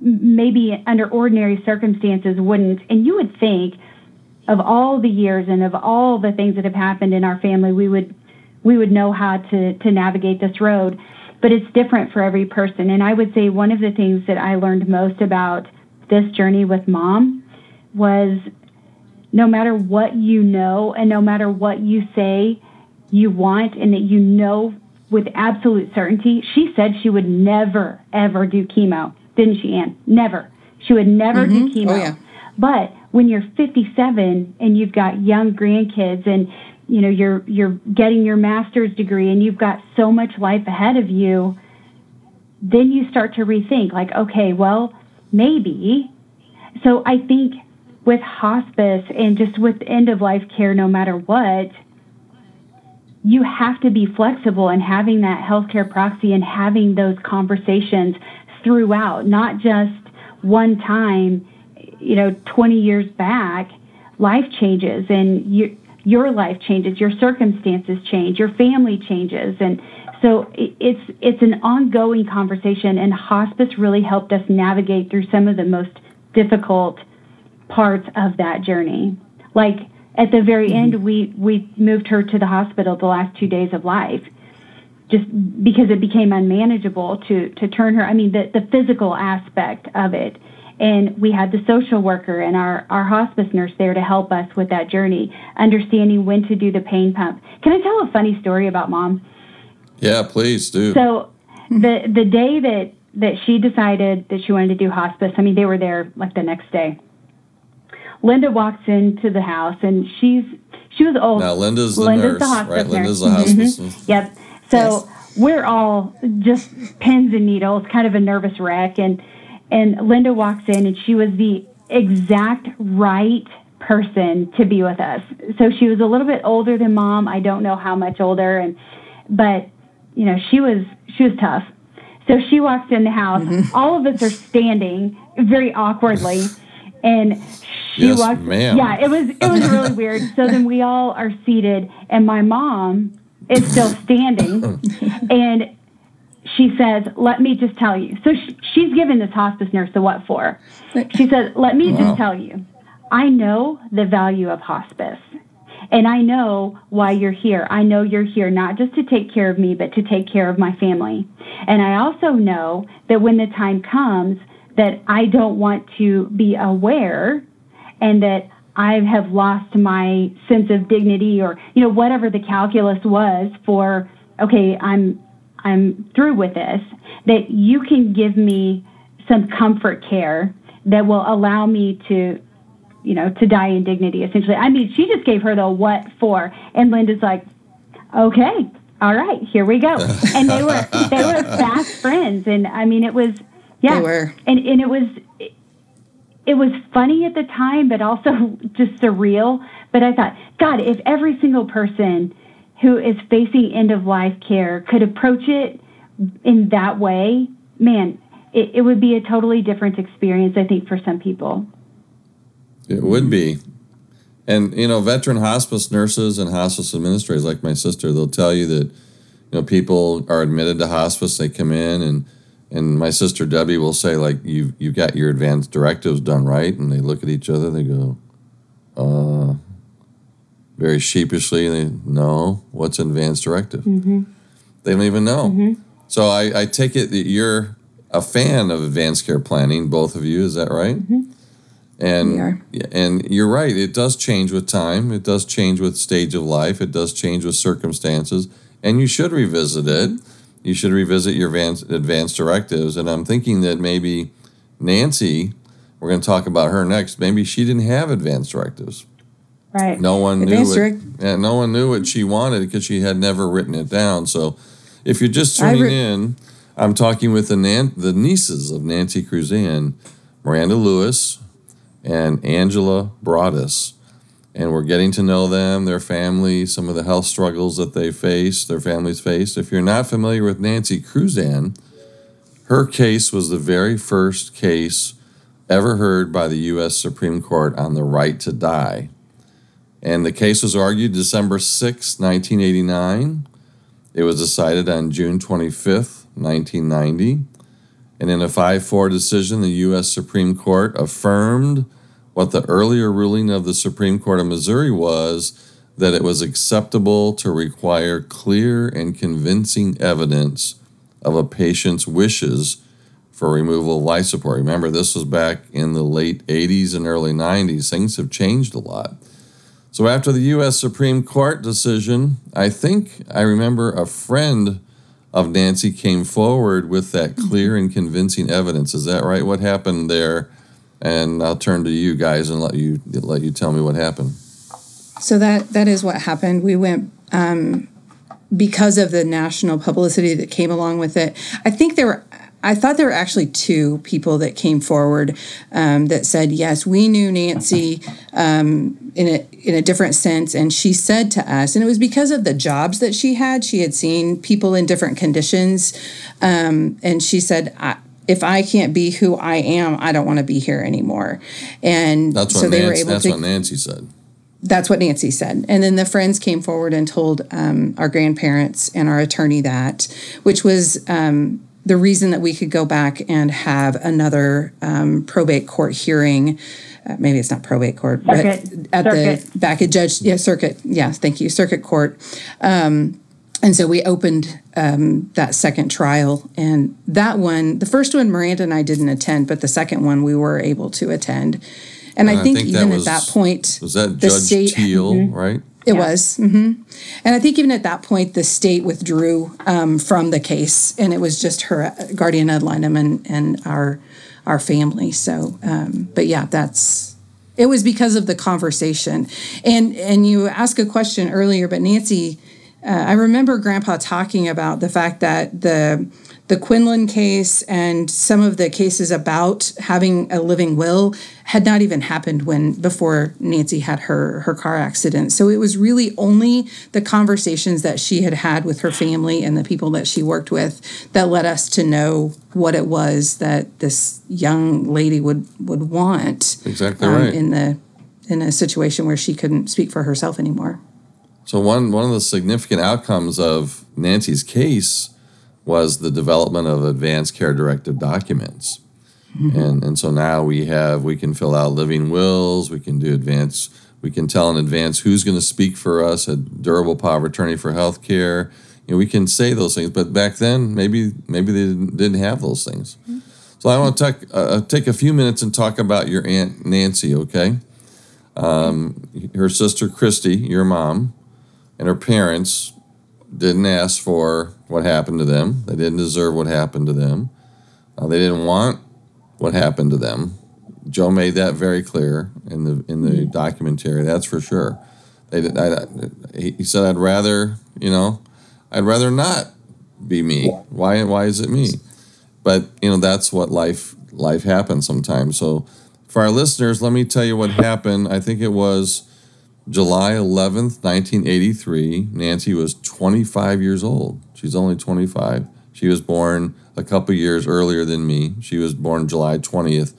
Speaker 2: maybe under ordinary circumstances wouldn't. And you would think of all the years and of all the things that have happened in our family, we would we would know how to to navigate this road. But it's different for every person. And I would say one of the things that I learned most about this journey with mom was no matter what you know and no matter what you say you want and that you know with absolute certainty, she said she would never, ever do chemo. Didn't she, Anne? Never. She would never mm-hmm. do chemo. Oh, yeah. But when you're 57 and you've got young grandkids and you know you're you're getting your master's degree and you've got so much life ahead of you, then you start to rethink like, okay, well, maybe. So I think with hospice and just with end of life care, no matter what, you have to be flexible in having that healthcare proxy and having those conversations throughout, not just one time, you know, 20 years back. Life changes and your, your life changes, your circumstances change, your family changes. And so it's it's an ongoing conversation, and hospice really helped us navigate through some of the most difficult parts of that journey. Like at the very mm-hmm. end, we we moved her to the hospital the last two days of life, just because it became unmanageable to to turn her. I mean, the the physical aspect of it. And we had the social worker and our, our hospice nurse there to help us with that journey, understanding when to do the pain pump. Can I tell a funny story about mom?
Speaker 1: Yeah, please do.
Speaker 2: So the the day that that she decided that she wanted to do hospice, I mean, they were there like the next day. Linda walks into the house and she's she was old.
Speaker 1: Now Linda's the Linda's nurse, the hospice right? Nurse. Linda's the hospice. Mm-hmm.
Speaker 2: Yep. So yes. we're all just pins and needles, kind of a nervous wreck, and and Linda walks in and she was the exact right person to be with us. So she was a little bit older than mom. I don't know how much older, and but you know, she was she was tough. So she walks in the house. Mm-hmm. All of us are standing very awkwardly, and she
Speaker 1: yes,
Speaker 2: walks.
Speaker 1: Ma'am.
Speaker 2: Yeah, it was it was really weird. So then we all are seated, and my mom is still standing, and she says, "Let me just tell you." So she, she's given this hospice nurse the what for. She says, "Let me wow. just tell you, I know the value of hospice." And I know why you're here. I know you're here not just to take care of me, but to take care of my family. And I also know that when the time comes that I don't want to be aware and that I have lost my sense of dignity or, you know, whatever the calculus was for, okay, I'm, I'm through with this, that you can give me some comfort care that will allow me to you know, to die in dignity, essentially. I mean, she just gave her the what for, and Linda's like, okay, all right, here we go. And they were they were fast friends, and I mean, it was yeah,
Speaker 3: they were,
Speaker 2: and and it was. It, it was funny at the time, but also just surreal. But I thought, God, if every single person who is facing end of life care could approach it in that way, man, it, it would be a totally different experience, I think, for some people.
Speaker 1: It would be. And, you know, veteran hospice nurses and hospice administrators like my sister, they'll tell you that, you know, people are admitted to hospice, they come in and, and my sister Debbie will say, like, you you got your advance directives done right. And they look at each other, they go, uh, very sheepishly, they know what's an advance directive. Mm-hmm. They don't even know. Mm-hmm. So I, I take it that you're a fan of advanced care planning, both of you. Is that right? Mm-hmm. And and you're right. It does change with time. It does change with stage of life. It does change with circumstances. And you should revisit it. Mm-hmm. You should revisit your advanced, advanced directives. And I'm thinking that maybe Nancy we're going to talk about her next. Maybe she didn't have advanced directives.
Speaker 2: Right.
Speaker 1: No one knew
Speaker 3: direct-
Speaker 1: what, yeah, no one knew what she wanted because she had never written it down. So, if you're just tuning
Speaker 3: re-
Speaker 1: in, I'm talking with the Nan- the nieces of Nancy Cruzan, Miranda Lewis, and Angela Broaddus, and we're getting to know them, their family, some of the health struggles that they face, their families faced. If you're not familiar with Nancy Cruzan, her case was the very first case ever heard by the U.S. Supreme Court on the right to die. And the case was argued December 6, 1989. It was decided on June 25th, 1990. And in a 5 4 decision, the U.S. Supreme Court affirmed what the earlier ruling of the Supreme Court of Missouri was that it was acceptable to require clear and convincing evidence of a patient's wishes for removal of life support. Remember, this was back in the late 80s and early 90s. Things have changed a lot. So, after the U.S. Supreme Court decision, I think I remember a friend of Nancy came forward with that clear and convincing evidence. Is that right? What happened there? And I'll turn to you guys and let you let you tell me what happened.
Speaker 3: So that that is what happened. We went um, because of the national publicity that came along with it. I think there were. I thought there were actually two people that came forward um, that said, "Yes, we knew Nancy um, in a in a different sense," and she said to us, and it was because of the jobs that she had. She had seen people in different conditions, um, and she said. I, if I can't be who I am, I don't want to be here anymore. And
Speaker 1: That's what
Speaker 3: so they
Speaker 1: Nancy,
Speaker 3: were able to.
Speaker 1: that's
Speaker 3: to
Speaker 1: what Nancy said.
Speaker 3: that's what Nancy said. And then the friends came forward and told um, our grandparents and our attorney that, which was um, the reason that we could go back and have another um, probate court hearing. Uh, maybe it's not probate court,
Speaker 2: Circuit.
Speaker 3: but at
Speaker 2: Circuit.
Speaker 3: the back at Judge, yeah, circuit. Yes, thank you, circuit court. Um, and so we opened um, that second trial, and that one, the first one, Miranda and I didn't attend, but the second one we were able to attend. And I
Speaker 1: I
Speaker 3: think,
Speaker 1: think that
Speaker 3: even
Speaker 1: was-
Speaker 3: at that point,
Speaker 1: Was that
Speaker 3: the
Speaker 1: Judge
Speaker 3: state-
Speaker 1: Teel, right?
Speaker 3: It
Speaker 2: Yeah.
Speaker 3: was. hmm And I think even at that point, the state withdrew um, from the case, and it was just her uh, guardian ad litem and, and our our family. So, um, but yeah, that's it was because of the conversation. And and you asked a question earlier, but Nancy, uh, I remember Grandpa talking about the fact that the the Quinlan case and some of the cases about having a living will had not even happened when before Nancy had her her car accident. So it was really only the conversations that she had had with her family and the people that she worked with that led us to know what it was that this young lady would would want
Speaker 1: Exactly
Speaker 3: um,
Speaker 1: right.
Speaker 3: in the in a situation where she couldn't speak for herself anymore.
Speaker 1: So one one of the significant outcomes of Nancy's case was the development of advanced care directive documents. And and so now we have we can fill out living wills, we can do advance we can tell in advance who's going to speak for us, a durable power of attorney for health care. You know, we can say those things, but back then maybe maybe they didn't, didn't have those things. So I want to take uh, take a few minutes and talk about your aunt Nancy, okay? Um, her sister Christy, your mom, and her parents didn't ask for what happened to them. They didn't deserve what happened to them. Uh, they didn't want what happened to them. Joe made that very clear in the in the documentary. That's for sure. They did, I, he he said, "I'd rather, you know, I'd rather not be me. Why? Why is it me?" But you know, that's what life life happens sometimes. So, for our listeners, let me tell you what happened. I think it was July 11th, 1983. Nancy was 25 years old. She's only 25. She was born a couple years earlier than me. She was born July 20th,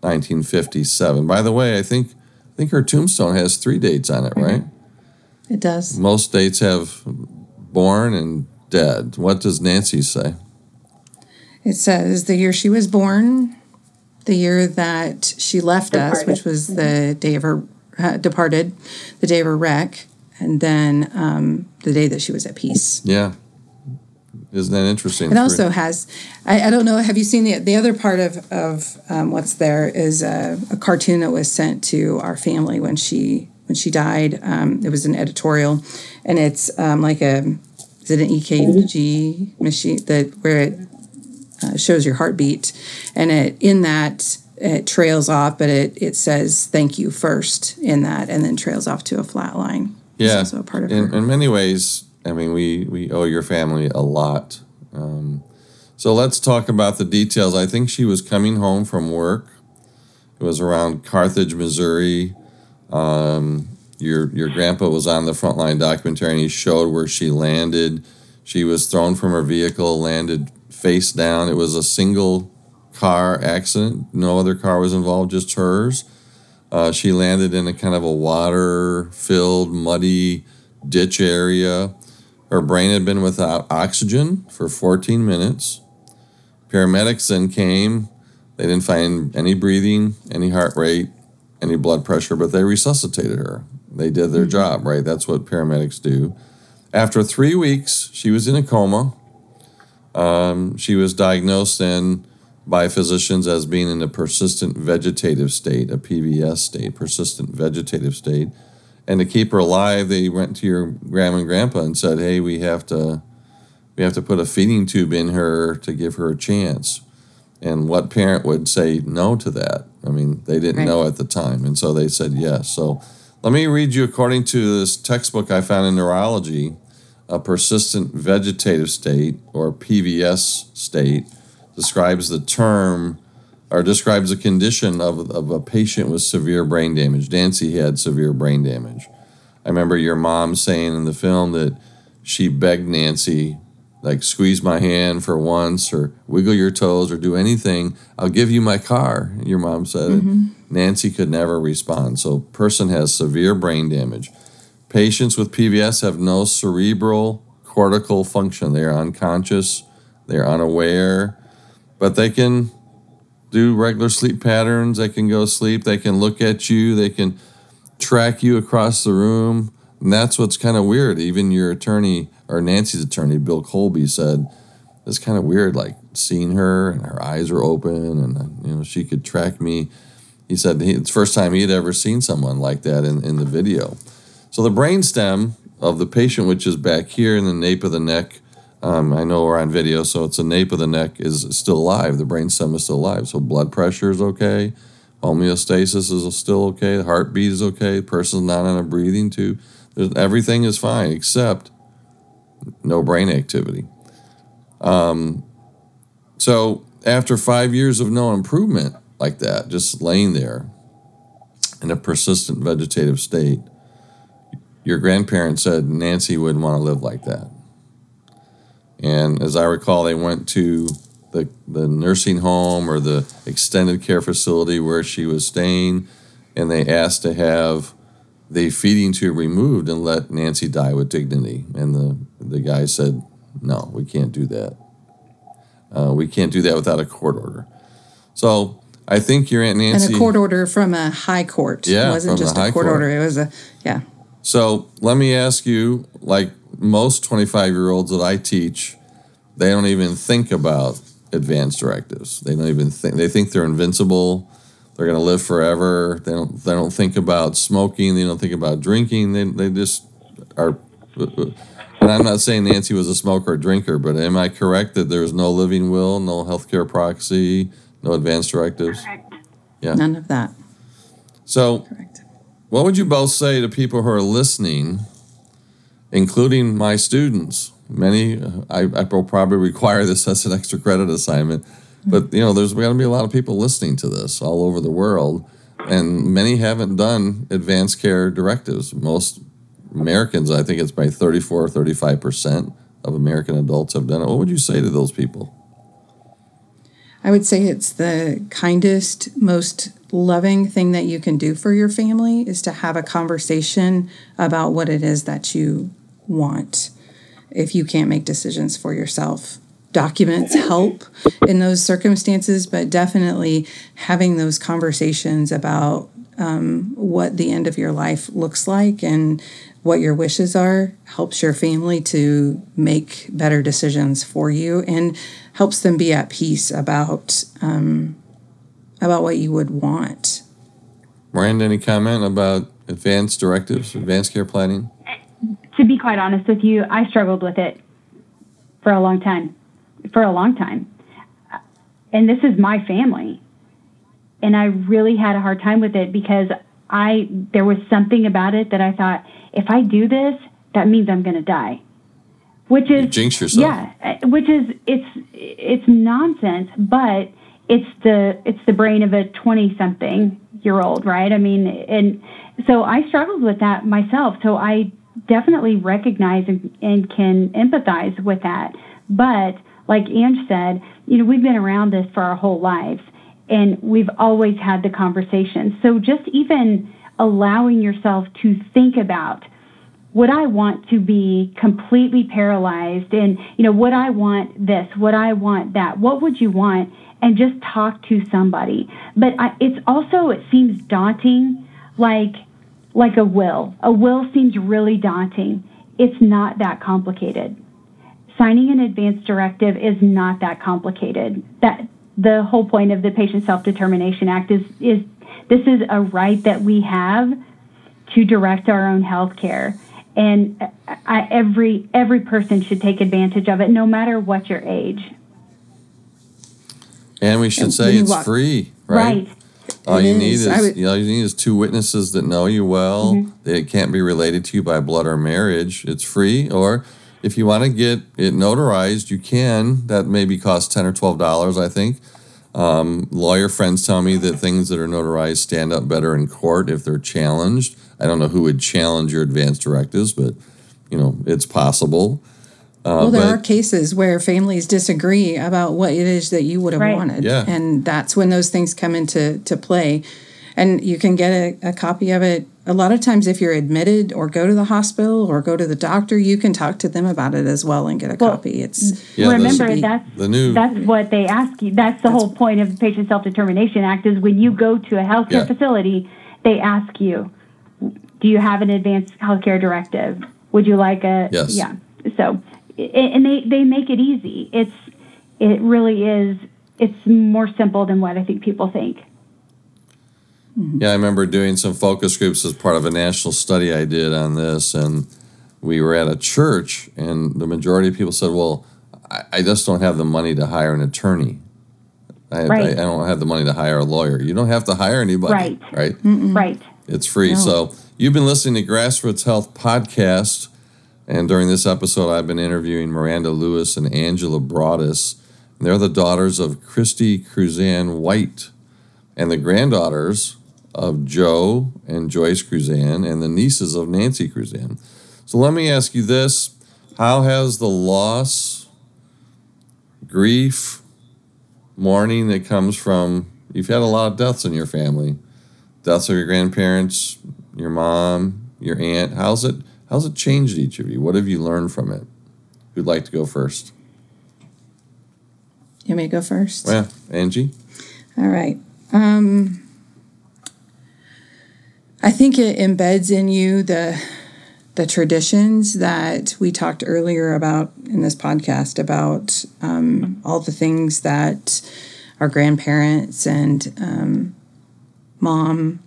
Speaker 1: 1957. By the way, I think I think her tombstone has three dates on it, right?
Speaker 3: It does.
Speaker 1: Most dates have born and dead. What does Nancy say?
Speaker 3: It says the year she was born, the year that she left us, which was the day of her uh, departed, the day of her wreck, and then um, the day that she was at peace.
Speaker 1: Yeah. Isn't that interesting?
Speaker 3: It also has, I, I don't know, have you seen the the other part of of um, what's there is a, a cartoon that was sent to our family when she when she died. Um, it was an editorial, and it's um, like a is it an EKG machine that where it uh, shows your heartbeat, and it in that it trails off, but it it says thank you first in that, and then trails off to a flat line.
Speaker 1: Yeah, So a part of in, in many ways. I mean, we we owe your family a lot. Um, so let's talk about the details. I think she was coming home from work. It was around Carthage, Missouri. Um, your your grandpa was on the frontline documentary, and he showed where she landed. She was thrown from her vehicle, landed face down. It was a single car accident. No other car was involved, just hers. Uh, she landed in a kind of a water filled, muddy ditch area. Her brain had been without oxygen for 14 minutes. Paramedics then came. They didn't find any breathing, any heart rate, any blood pressure, but they resuscitated her. They did their mm-hmm. job, right? That's what paramedics do. After three weeks, she was in a coma. Um, she was diagnosed then by physicians as being in a persistent vegetative state, a PVS state, persistent vegetative state. And to keep her alive, they went to your grandma and grandpa and said, "Hey, we have to, we have to put a feeding tube in her to give her a chance." And what parent would say no to that? I mean, they didn't right. know at the time, and so they said yes. So let me read you according to this textbook I found in neurology, a persistent vegetative state or PVS state describes the term or describes the condition of, of a patient with severe brain damage. Nancy had severe brain damage. I remember your mom saying in the film that she begged Nancy, like, squeeze my hand for once or wiggle your toes or do anything. I'll give you my car. Your mom said mm-hmm. Nancy could never respond. So, person has severe brain damage. Patients with PVS have no cerebral cortical function. They are unconscious, they're unaware, but they can do regular sleep patterns. They can go sleep. They can look at you. They can track you across the room. And that's what's kind of weird. Even your attorney or Nancy's attorney, Bill Colby, said it's kind of weird, like seeing her and her eyes are open and uh, you know she could track me. He said he, it's the first time he had ever seen someone like that in, in the video. So the brainstem of the patient, which is back here in the nape of the neck, um, I know we're on video, so it's the nape of the neck is still alive. The brainstem is still alive. So blood pressure is okay. Homeostasis is still okay. The heartbeat is okay. The person's not on a breathing tube. There's, everything is fine except no brain activity. Um, so after five years of no improvement like that, just laying there in a persistent vegetative state, your grandparents said Nancy wouldn't want to live like that. And as I recall, they went to the, the nursing home or the extended care facility where she was staying, and they asked to have the feeding tube removed and let Nancy die with dignity. And the, the guy said, No, we can't do that. Uh, we can't do that without a court order. So I think your Aunt Nancy.
Speaker 3: And a court order from a high court.
Speaker 1: Yeah,
Speaker 3: it wasn't just a court, court order. It was a, yeah.
Speaker 1: So let me ask you like, most 25 year olds that I teach, they don't even think about advanced directives. They don't even think they think they're invincible. They're going to live forever. They don't they don't think about smoking. They don't think about drinking. They they just are. And I'm not saying Nancy was a smoker or drinker, but am I correct that there's no living will, no healthcare proxy, no advanced directives?
Speaker 3: Correct. Yeah. None of that.
Speaker 1: So, correct. what would you both say to people who are listening including my students. Many, I, I will probably require this as an extra credit assignment, but you know, there's going to be a lot of people listening to this all over the world, and many haven't done advanced care directives. Most Americans, I think it's by 34 or 35 percent of American adults have done it. What would you say to those people?
Speaker 3: I would say it's the kindest, most loving thing that you can do for your family is to have a conversation about what it is that you want if you can't make decisions for yourself. Documents help in those circumstances, but definitely having those conversations about um, what the end of your life looks like and what your wishes are helps your family to make better decisions for you and helps them be at peace about um, about what you would want.
Speaker 1: Miranda, any comment about advanced directives, advanced care planning?
Speaker 2: To be quite honest with you, I struggled with it for a long time. For a long time. And this is my family. and I really had a hard time with it because I there was something about it that I thought if I do this, that means I'm going to die. Which is
Speaker 1: you jinx yourself.
Speaker 2: Yeah, uh, which is it's it's nonsense, but it's the it's the brain of a 20 something year old, right? I mean, and so I struggled with that myself. So I definitely recognize and, can empathize with that. But like Ange said, you know, we've been around this for our whole lives and we've always had the conversation. So just even allowing yourself to think about would I want to be completely paralyzed and you know would I want this would I want that what would you want and just talk to somebody but I, it's also it seems daunting like like a will a will seems really daunting it's not that complicated signing an advance directive is not that complicated that the whole point of the Patient Self Determination Act is is this is a right that we have to direct our own health care. And I, every every person should take advantage of it, no matter what your age.
Speaker 1: And we should say it's walk, free, right? right. All it you is. need is would, you know you need is two witnesses that know you well. Mm-hmm. They can't be related to you by blood or marriage. It's free, or if you want to get it notarized, you can. That maybe cost ten or twelve dollars, I think. Um, lawyer friends tell me that things that are notarized stand up better in court if they're challenged. I don't know who would challenge your advance directives, but you know it's possible.
Speaker 3: Uh, well, there but, are cases where families disagree about what it is that you would have right. wanted,
Speaker 1: yeah.
Speaker 3: and that's when those things come into to play. And you can get a, a copy of it a lot of times if you're admitted or go to the hospital or go to the doctor you can talk to them about it as well and get a well, copy it's
Speaker 2: yeah, remember that's the new that's what they ask you that's the that's, whole point of the patient self-determination act is when you go to a healthcare yeah. facility they ask you do you have an advanced healthcare directive would you like a
Speaker 1: yes.
Speaker 2: yeah so and they they make it easy it's it really is it's more simple than what i think people think
Speaker 1: Mm-hmm. Yeah, I remember doing some focus groups as part of a national study I did on this, and we were at a church, and the majority of people said, "Well, I, I just don't have the money to hire an attorney. I, right. I, I, don't have the money to hire a lawyer. You don't have to hire anybody,
Speaker 2: right?
Speaker 1: Right?
Speaker 2: Mm-mm. Right.
Speaker 1: It's free. No. So you've been listening to Grassroots Health podcast, and during this episode, I've been interviewing Miranda Lewis and Angela Broaddus. They're the daughters of Christy Cruzan White, and the granddaughters of Joe and Joyce Cruzan and the nieces of Nancy Cruzan. So let me ask you this How has the loss, grief, mourning that comes from, you've had a lot of deaths in your family, deaths of your grandparents, your mom, your aunt, how's it, how's it changed each of you? What have you learned from it? Who'd like to go first?
Speaker 3: You may go first.
Speaker 1: Yeah, Angie.
Speaker 3: All right. Um, I think it embeds in you the the traditions that we talked earlier about in this podcast about um, all the things that our grandparents and um, mom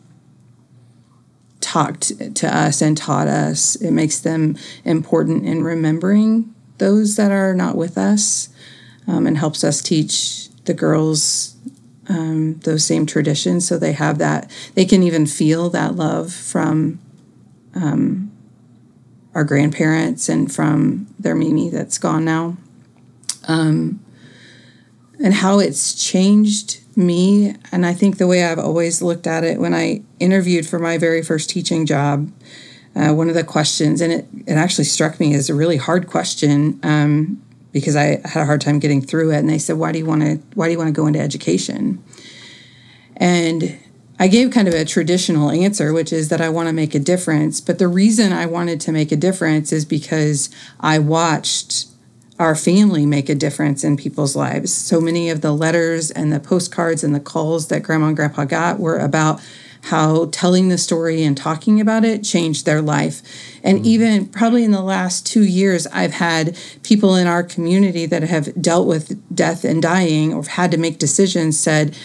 Speaker 3: talked to us and taught us. It makes them important in remembering those that are not with us um, and helps us teach the girls um, those same traditions. So they have that, they can even feel that love from um, our grandparents and from their Mimi that's gone now. Um, and how it's changed me. And I think the way I've always looked at it when I interviewed for my very first teaching job, uh, one of the questions, and it, it actually struck me as a really hard question um, because I had a hard time getting through it. And they said, "Why do you want to? Why do you want to go into education?" And I gave kind of a traditional answer, which is that I want to make a difference. But the reason I wanted to make a difference is because I watched our family make a difference in people's lives. So many of the letters and the postcards and the calls that grandma and grandpa got were about how telling the story and talking about it changed their life. And mm. even probably in the last two years, I've had people in our community that have dealt with death and dying or had to make decisions said,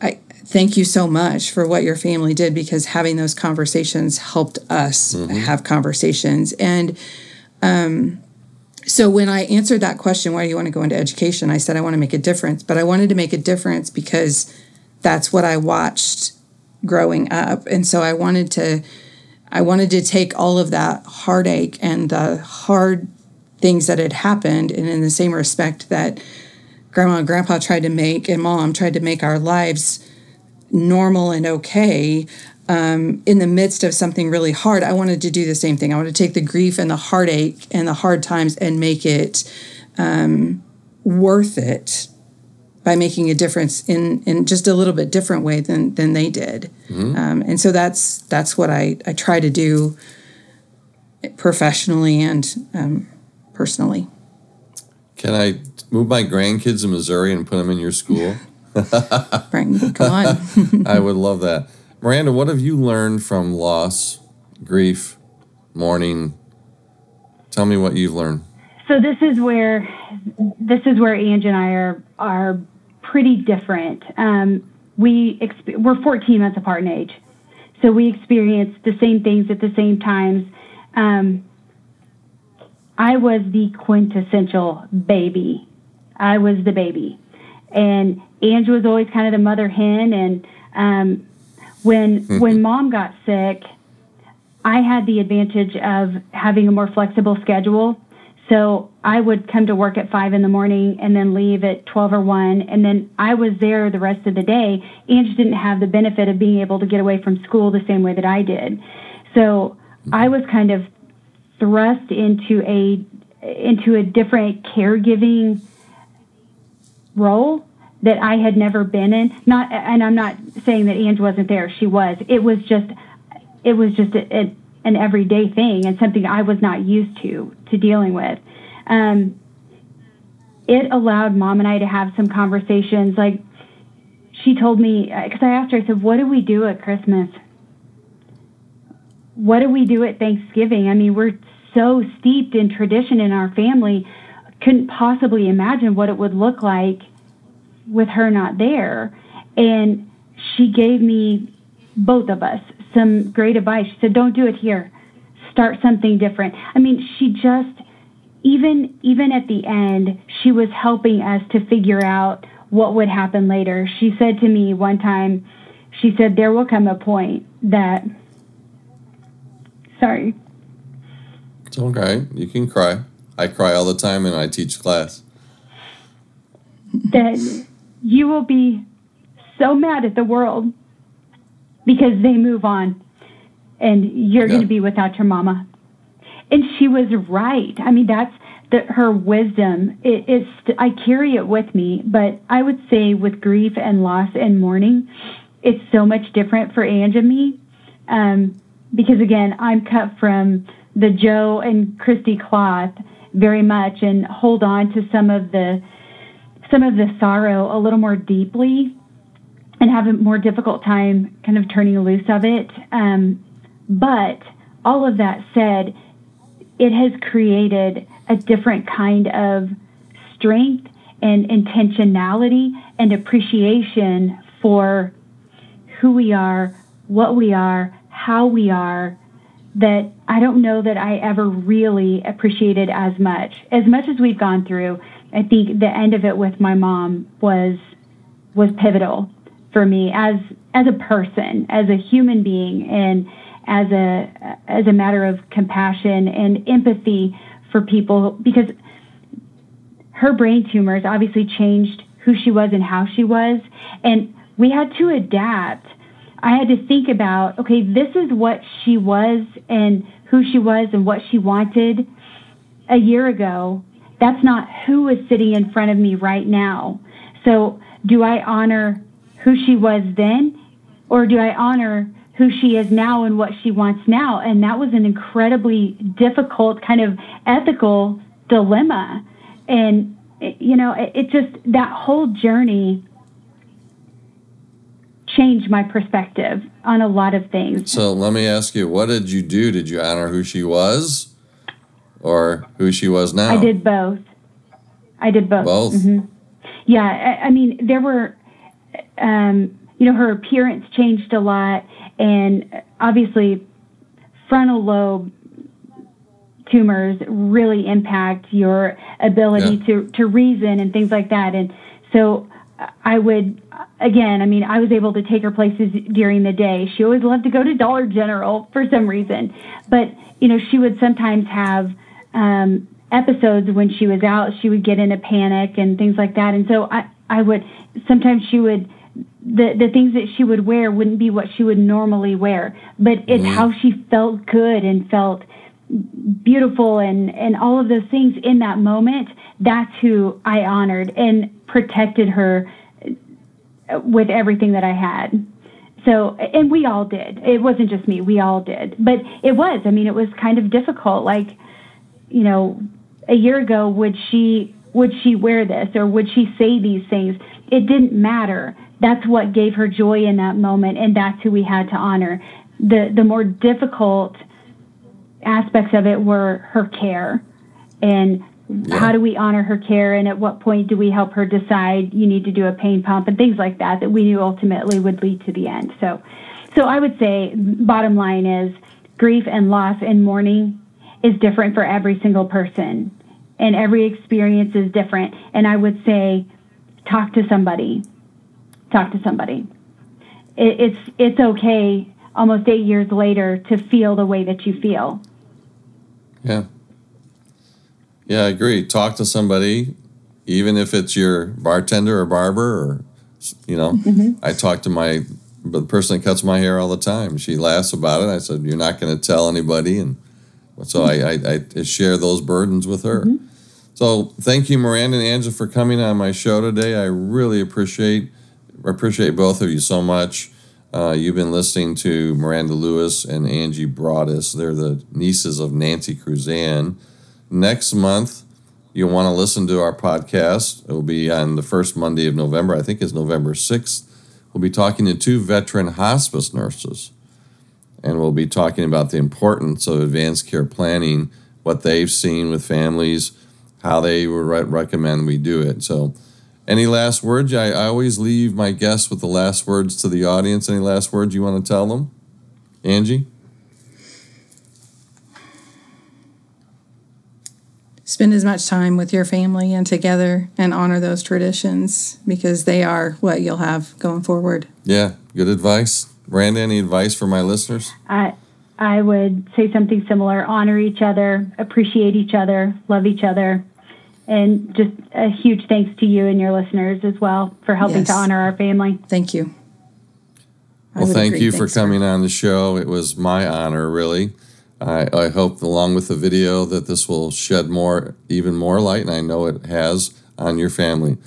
Speaker 3: I thank you so much for what your family did because having those conversations helped us mm-hmm. have conversations. And um, so when I answered that question, why do you want to go into education? I said I want to make a difference, but I wanted to make a difference because that's what I watched growing up. And so I wanted to I wanted to take all of that heartache and the hard things that had happened and in the same respect that grandma and grandpa tried to make and mom tried to make our lives normal and okay um, in the midst of something really hard i wanted to do the same thing i wanted to take the grief and the heartache and the hard times and make it um, worth it by making a difference in in just a little bit different way than than they did. Mm-hmm. Um, and so that's that's what I I try to do professionally and um, personally.
Speaker 1: Can I move my grandkids to Missouri and put them in your school?
Speaker 3: Bring, come on.
Speaker 1: I would love that. Miranda, what have you learned from loss, grief, mourning? Tell me what you've learned.
Speaker 2: So this is where this is where Ange and I are are pretty different. Um, we exp- we're 14 months apart in age, so we experience the same things at the same times. Um, I was the quintessential baby. I was the baby, and Ange was always kind of the mother hen. And um, when mm-hmm. when mom got sick, I had the advantage of having a more flexible schedule so I would come to work at five in the morning and then leave at 12 or 1. And then I was there the rest of the day. Ange didn't have the benefit of being able to get away from school the same way that I did. So I was kind of thrust into a into a different caregiving role that I had never been in. Not, and I'm not saying that Ange wasn't there. She was. It was just, it was just a, a, an everyday thing and something I was not used to to dealing with. Um, it allowed mom and I to have some conversations. Like she told me, because I asked her, I said, "What do we do at Christmas? What do we do at Thanksgiving? I mean, we're so steeped in tradition in our family. Couldn't possibly imagine what it would look like with her not there." And she gave me both of us some great advice. She said, "Don't do it here. Start something different." I mean, she just even even at the end, she was helping us to figure out what would happen later. She said to me one time, she said, "There will come a point that." Sorry.
Speaker 1: It's okay. You can cry. I cry all the time, and I teach class.
Speaker 2: That you will be so mad at the world because they move on and you're yeah. going to be without your mama. And she was right. I mean, that's the, her wisdom. It, it's I carry it with me, but I would say with grief and loss and mourning, it's so much different for Ange and me. Um, because again, I'm cut from the Joe and Christy cloth very much and hold on to some of the some of the sorrow a little more deeply and have a more difficult time kind of turning loose of it. Um, but all of that said, it has created a different kind of strength and intentionality and appreciation for who we are, what we are, how we are, that I don't know that I ever really appreciated as much. As much as we've gone through, I think the end of it with my mom was was pivotal for me as as a person, as a human being, and as a as a matter of compassion and empathy for people because her brain tumors obviously changed who she was and how she was and we had to adapt. I had to think about okay this is what she was and who she was and what she wanted a year ago that's not who is sitting in front of me right now so do i honor who she was then, or do I honor who she is now and what she wants now? And that was an incredibly difficult kind of ethical dilemma. And, you know, it, it just, that whole journey changed my perspective on a lot of things.
Speaker 1: So let me ask you, what did you do? Did you honor who she was or who she was now?
Speaker 2: I did both. I did both.
Speaker 1: Both? Mm-hmm.
Speaker 2: Yeah. I, I mean, there were um, you know, her appearance changed a lot, and obviously, frontal lobe tumors really impact your ability yeah. to to reason and things like that. And so, I would again, I mean, I was able to take her places during the day. She always loved to go to Dollar General for some reason, but you know, she would sometimes have um, episodes when she was out. She would get in a panic and things like that, and so I, I would sometimes she would the the things that she would wear wouldn't be what she would normally wear, but it's mm-hmm. how she felt good and felt beautiful and and all of those things in that moment. That's who I honored and protected her with everything that I had. So, and we all did. It wasn't just me. We all did. But it was. I mean, it was kind of difficult. Like, you know, a year ago, would she would she wear this or would she say these things? It didn't matter that's what gave her joy in that moment, and that's who we had to honor. The the more difficult aspects of it were her care and yeah. how do we honor her care and at what point do we help her decide you need to do a pain pump and things like that that we knew ultimately would lead to the end so so i would say bottom line is grief and loss and mourning is different for every single person and every experience is different and i would say talk to somebody talk to somebody. It, it's it's okay almost eight years later to feel the way that you feel.
Speaker 1: Yeah. Yeah, I agree. Talk to somebody, even if it's your bartender or barber or, you know, mm-hmm. I talk to my the person that cuts my hair all the time. She laughs about it. I said, "You're not going to tell anybody," and so. I, I, I, share those burdens with her. Mm-hmm. So thank you, Miranda and Angela, for coming on my show today. I really appreciate appreciate both of you so much. Uh, you've been listening to Miranda Lewis and Angie Broaddus. They're the nieces of Nancy Cruzan. Next month, you'll want to listen to our podcast. It will be on the first Monday of November. I think it's November 6th. We'll be talking to two veteran hospice nurses. And we'll be talking about the importance of advanced care planning, what they've seen with families, how they would recommend we do it. So, any last words? I, I always leave my guests with the last words to the audience. Any last words you want to tell them? Angie?
Speaker 3: Spend as much time with your family and together and honor those traditions because they are what you'll have going forward.
Speaker 1: Yeah, good advice. Miranda, any advice for my listeners?
Speaker 2: I, I would say something similar honor each other, appreciate each other, love each other, and just a huge thanks to you and your listeners as well for helping yes. to honor our family.
Speaker 3: Thank you.
Speaker 1: well, thank agree. you Thanks, for coming on the show. It was my honor, really. I, I hope, along with the video, that this will shed more, even more light, and I know it has on your family.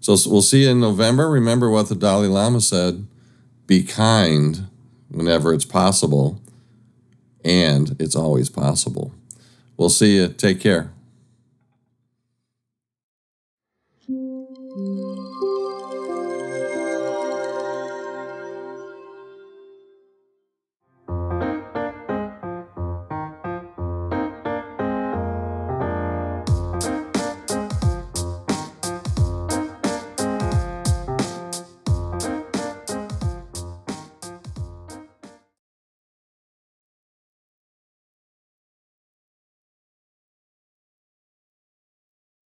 Speaker 1: So we'll see you in November. Remember what the Dalai Lama said be kind whenever it's possible, and it's always possible. We'll see you. Take care.